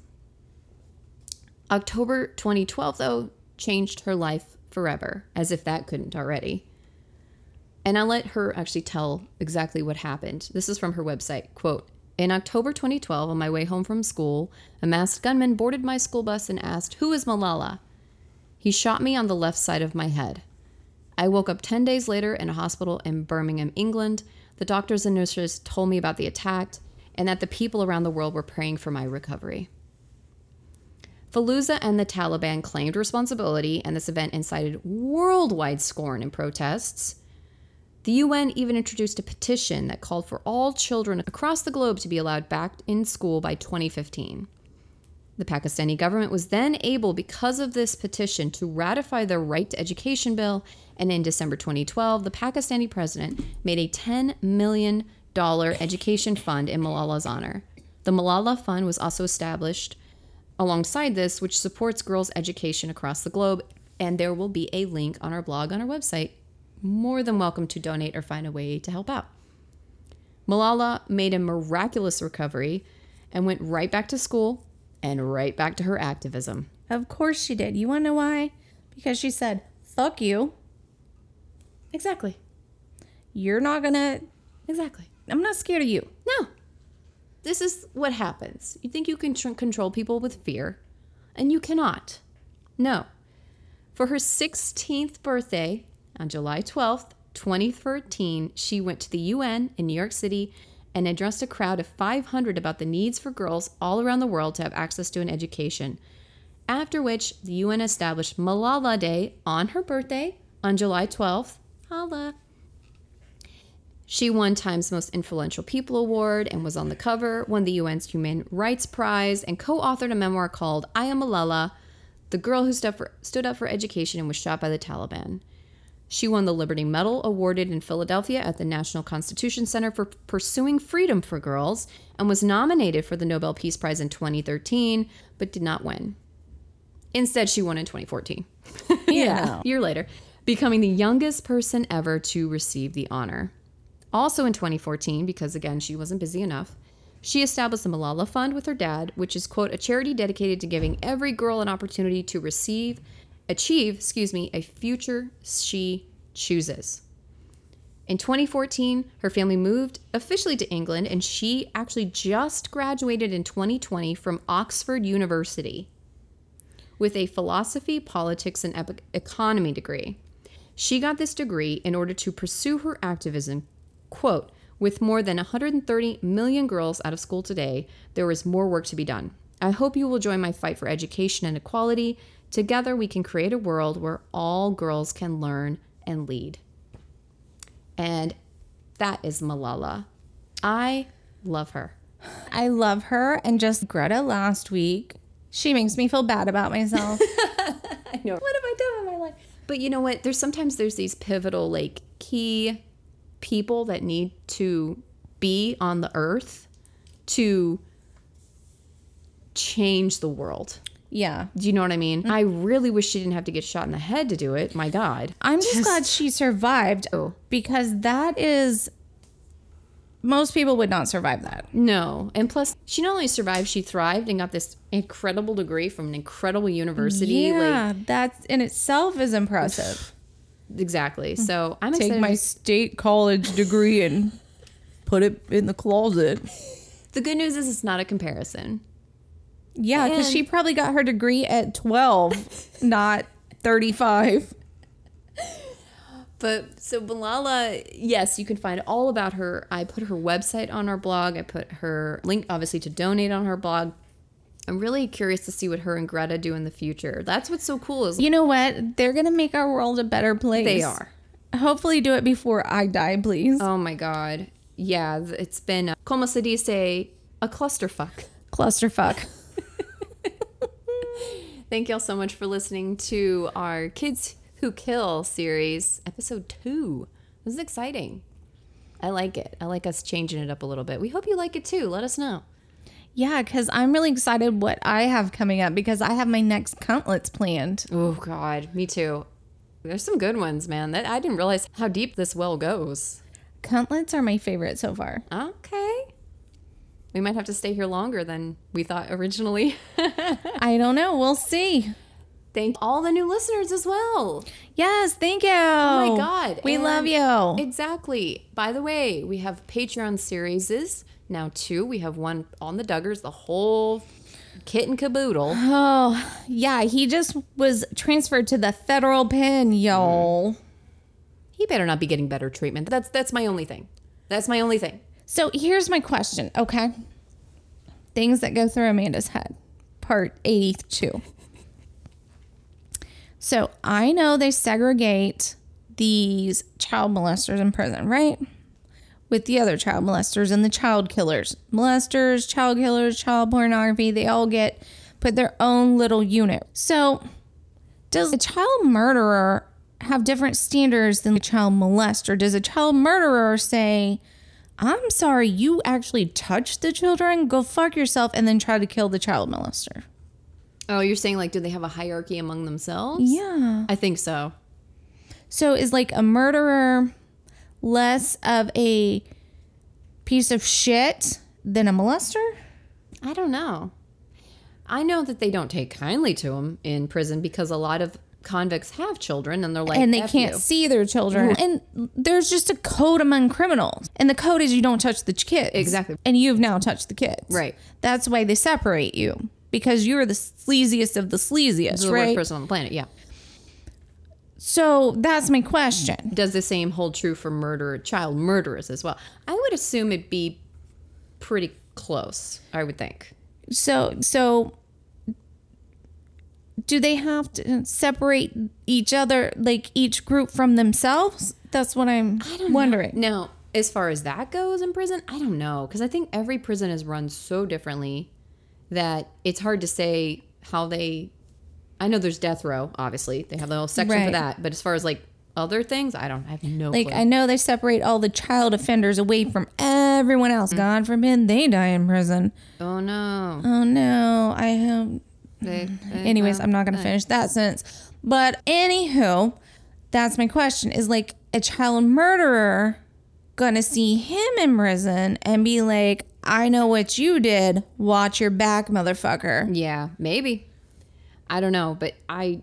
Speaker 1: October 2012, though, changed her life forever, as if that couldn't already. And I'll let her actually tell exactly what happened. This is from her website. Quote In October 2012, on my way home from school, a masked gunman boarded my school bus and asked, Who is Malala? He shot me on the left side of my head. I woke up 10 days later in a hospital in Birmingham, England. The doctors and nurses told me about the attack and that the people around the world were praying for my recovery. Fallujah and the Taliban claimed responsibility, and this event incited worldwide scorn and protests. The UN even introduced a petition that called for all children across the globe to be allowed back in school by 2015. The Pakistani government was then able, because of this petition, to ratify the Right to Education Bill, and in December 2012, the Pakistani president made a $10 million education fund in Malala's honor. The Malala Fund was also established alongside this, which supports girls' education across the globe, and there will be a link on our blog on our website. More than welcome to donate or find a way to help out. Malala made a miraculous recovery and went right back to school and right back to her activism.
Speaker 2: Of course she did. You want to know why? Because she said, fuck you.
Speaker 1: Exactly.
Speaker 2: You're not going to.
Speaker 1: Exactly.
Speaker 2: I'm not scared of you.
Speaker 1: No. This is what happens. You think you can tr- control people with fear, and you cannot. No. For her 16th birthday on July 12th, 2013, she went to the UN in New York City and addressed a crowd of 500 about the needs for girls all around the world to have access to an education. After which, the UN established Malala Day on her birthday on July 12th. Holla. She won Time's Most Influential People Award and was on the cover, won the UN's Human Rights Prize, and co authored a memoir called I Am Malala, the girl who stood, for, stood up for education and was shot by the Taliban. She won the Liberty Medal awarded in Philadelphia at the National Constitution Center for pursuing freedom for girls and was nominated for the Nobel Peace Prize in 2013, but did not win. Instead, she won in 2014. *laughs*
Speaker 2: Yeah.
Speaker 1: a *laughs* year later, becoming the youngest person ever to receive the honor. Also in 2014, because again, she wasn't busy enough, she established the Malala Fund with her dad, which is, quote, a charity dedicated to giving every girl an opportunity to receive, achieve, excuse me, a future she chooses. In 2014, her family moved officially to England, and she actually just graduated in 2020 from Oxford University with a philosophy, politics, and economy degree. She got this degree in order to pursue her activism Quote, with more than 130 million girls out of school today, there is more work to be done. I hope you will join my fight for education and equality. Together, we can create a world where all girls can learn and lead. And that is Malala. I love her.
Speaker 2: I love her. And just Greta last week, she makes me feel bad about myself. *laughs*
Speaker 1: I know. What have I done in my life? But you know what? There's sometimes there's these pivotal, like, key people that need to be on the earth to change the world.
Speaker 2: Yeah.
Speaker 1: Do you know what I mean? I really wish she didn't have to get shot in the head to do it. My God.
Speaker 2: I'm just glad she survived
Speaker 1: Oh.
Speaker 2: because that is most people would not survive that.
Speaker 1: No. And plus, she not only survived, she thrived and got this incredible degree from an incredible university.
Speaker 2: Yeah, that in itself is impressive.
Speaker 1: Exactly. Hmm. So I'm
Speaker 2: Take
Speaker 1: excited.
Speaker 2: my state college degree and put it in the closet.
Speaker 1: the good news is it's not a comparison.
Speaker 2: Yeah, because she probably got her degree at 12, *laughs* not 35.
Speaker 1: But so Malala, yes, you can find all about her. I put her website on our blog. I put her link, obviously, to donate on her blog. I'm really curious to see what her and Greta do in the future. That's what's so cool is
Speaker 2: You know what? They're going to make our world a better place.
Speaker 1: they are.
Speaker 2: Hopefully, do it before I die, please.
Speaker 1: Oh my god, yeah, it's been uh, como se dice a clusterfuck.
Speaker 2: Clusterfuck. *laughs*
Speaker 1: Thank y'all so much for listening to our Kids Who Kill series, episode two. This is exciting. I like it. I like us changing it up a little bit. We hope you like it too. Let us know.
Speaker 2: Yeah, because I'm really excited what I have coming up because I have my next countlets planned.
Speaker 1: Oh God, me too. There's some good ones, man. That I didn't realize how deep this well goes.
Speaker 2: Countlets are my favorite so far.
Speaker 1: Okay. We might have to stay here longer than we thought originally. *laughs*
Speaker 2: I don't know. We'll see.
Speaker 1: Thank all the new listeners as well.
Speaker 2: Yes, thank you. Oh
Speaker 1: my God,
Speaker 2: We
Speaker 1: and-
Speaker 2: love you.
Speaker 1: Exactly. By the way, we have Patreon series now two. We have one on the Duggars, the whole kit and caboodle.
Speaker 2: Oh, yeah. He just was transferred to the federal pen, y'all. Mm-hmm.
Speaker 1: He better not be getting better treatment. That's that's my only thing. That's my only thing.
Speaker 2: So here's my question, okay? Things that go through Amanda's head, part 82. So I know they segregate these child molesters in prison, right? With the other child molesters and the child killers. Molesters, child killers, child pornography, they all get put their own little unit. So does a child murderer have different standards than a child molester? Does a child murderer say, I'm sorry, you actually touched the children? Go fuck yourself and then try to kill the child molester?
Speaker 1: Oh, you're saying like do they have a hierarchy among themselves?
Speaker 2: Yeah.
Speaker 1: I think so.
Speaker 2: So is like a murderer less of a piece of shit than a molester?
Speaker 1: I don't know. I know that they don't take kindly to them in prison because a lot of convicts have children and they're like
Speaker 2: and they
Speaker 1: "F
Speaker 2: can't
Speaker 1: you."
Speaker 2: see their children. And there's just a code among criminals. And the code is you don't touch the kids.
Speaker 1: Exactly.
Speaker 2: And you've now touched the kids.
Speaker 1: Right.
Speaker 2: That's why they separate you because you're the sleaziest of the sleaziest,
Speaker 1: the worst person on the planet. Yeah.
Speaker 2: So that's my question.
Speaker 1: Does the same hold true for murder, child murderers as well? I would assume it'd be pretty close. I would think.
Speaker 2: So so do they have to separate each other like each group from themselves? That's what I'm wondering.
Speaker 1: Now, as far as that goes in prison, I don't know because I think every prison is run so differently that it's hard to say how they. I know there's death row. Obviously, they have the whole section for that. But as far as like other things, I don't I have no
Speaker 2: Like
Speaker 1: clue.
Speaker 2: I know they separate all the child offenders away from everyone else. Mm. God forbid they die in prison.
Speaker 1: oh no.
Speaker 2: Oh no, I hope
Speaker 1: They- mm. they-
Speaker 2: Anyways, I'm not going to finish that sentence. But anywho, that's my question is like a child murderer going to see him in prison and be like, I know what you did. Watch your back, motherfucker.
Speaker 1: Yeah, maybe. I don't know, but I.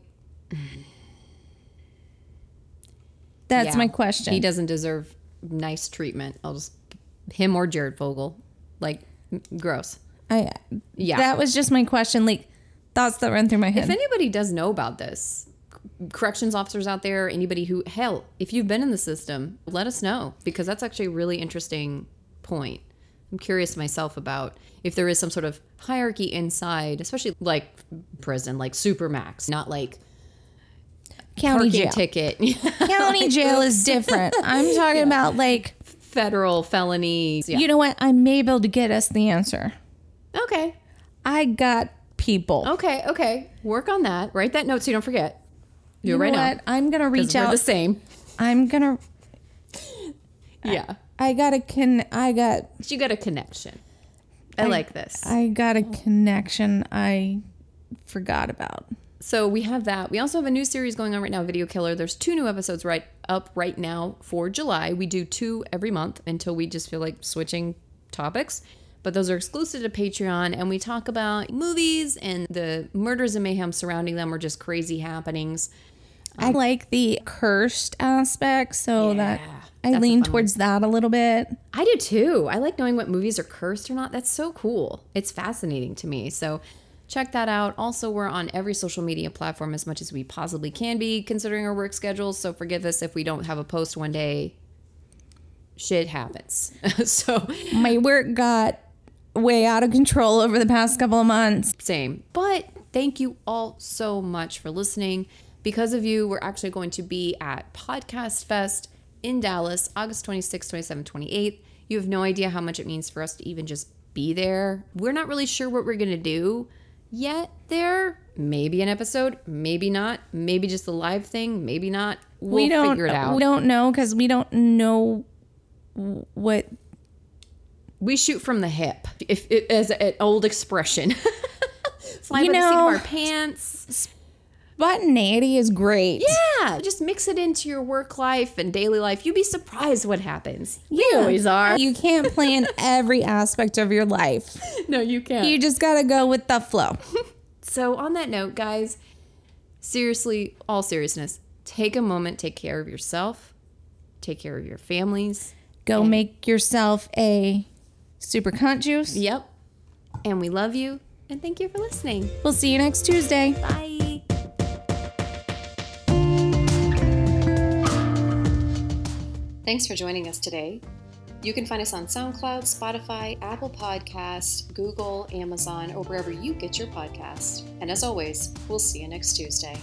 Speaker 2: That's
Speaker 1: yeah,
Speaker 2: my question.
Speaker 1: He doesn't deserve nice treatment. I'll just him or Jared Fogle, like gross.
Speaker 2: I,
Speaker 1: Yeah.
Speaker 2: That was just my question. Like, thoughts that run through my head.
Speaker 1: If anybody does know about this, corrections officers out there, anybody who, hell, if you've been in the system, let us know because that's actually a really interesting point. I'm curious myself about if there is some sort of hierarchy inside, especially like prison, like Supermax, not like
Speaker 2: County jail.
Speaker 1: ticket, *laughs*
Speaker 2: County jail is different. I'm *laughs* talking about like,
Speaker 1: federal felonies. Yeah.
Speaker 2: you know what? I may be able to get us the answer.
Speaker 1: okay.
Speaker 2: I got people.
Speaker 1: Okay. Okay. Work on that. Write that note so you don't forget. Do
Speaker 2: you
Speaker 1: it
Speaker 2: know
Speaker 1: right
Speaker 2: what?
Speaker 1: now.
Speaker 2: I'm gonna reach out.
Speaker 1: the same.
Speaker 2: I'm gonna *laughs*
Speaker 1: Yeah.
Speaker 2: I got a con. I got.
Speaker 1: You got a connection. I, like this.
Speaker 2: I got a connection. I forgot about.
Speaker 1: So we have that. We also have a new series going on right now, Video Killer. There's two new episodes right up right now for July. We do two every month until we just feel like switching topics. But those are exclusive to Patreon, and we talk about movies and the murders and mayhem surrounding them, or just crazy happenings.
Speaker 2: I like the cursed aspect, so that I
Speaker 1: that's
Speaker 2: lean towards that a little bit.
Speaker 1: I do too. I like knowing what movies are cursed or not. That's so cool. It's fascinating to me. So check that out. Also, we're on every social media platform as much as we possibly can be, considering our work schedules. So forgive us if we don't have a post one day. Shit happens. *laughs* so
Speaker 2: My work got way out of control over the past couple of months.
Speaker 1: same. But thank you all so much for listening. Because of you, we're actually going to be at Podcast Fest in Dallas, August 26th, 27th, 28th. You have no idea how much it means for us to even just be there. We're not really sure what we're going to do yet there. Maybe an episode, maybe not. Maybe just a live thing, maybe not. We'll
Speaker 2: we don't.
Speaker 1: figure it out.
Speaker 2: We don't know because we don't know what.
Speaker 1: we shoot from the hip, if it, as an old expression. *laughs* Fly
Speaker 2: You
Speaker 1: by the seat of our pants.
Speaker 2: Spontaneity is great.
Speaker 1: Yeah, just mix it into your work life and daily life. You'd be surprised what happens. You always are.
Speaker 2: You can't plan *laughs* every aspect of your life.
Speaker 1: no, you can't.
Speaker 2: You just gotta go with the flow. *laughs*
Speaker 1: so, on that note, guys, seriously, all seriousness, take a moment, take care of yourself, take care of your families.
Speaker 2: Go make yourself a super cunt juice.
Speaker 1: Yep. And we love you. And thank you for listening.
Speaker 2: We'll see you next Tuesday.
Speaker 1: Bye. Thanks for joining us today. You can find us on SoundCloud, Spotify, Apple Podcasts, Google, Amazon, or wherever you get your podcast. And as always, we'll see you next Tuesday.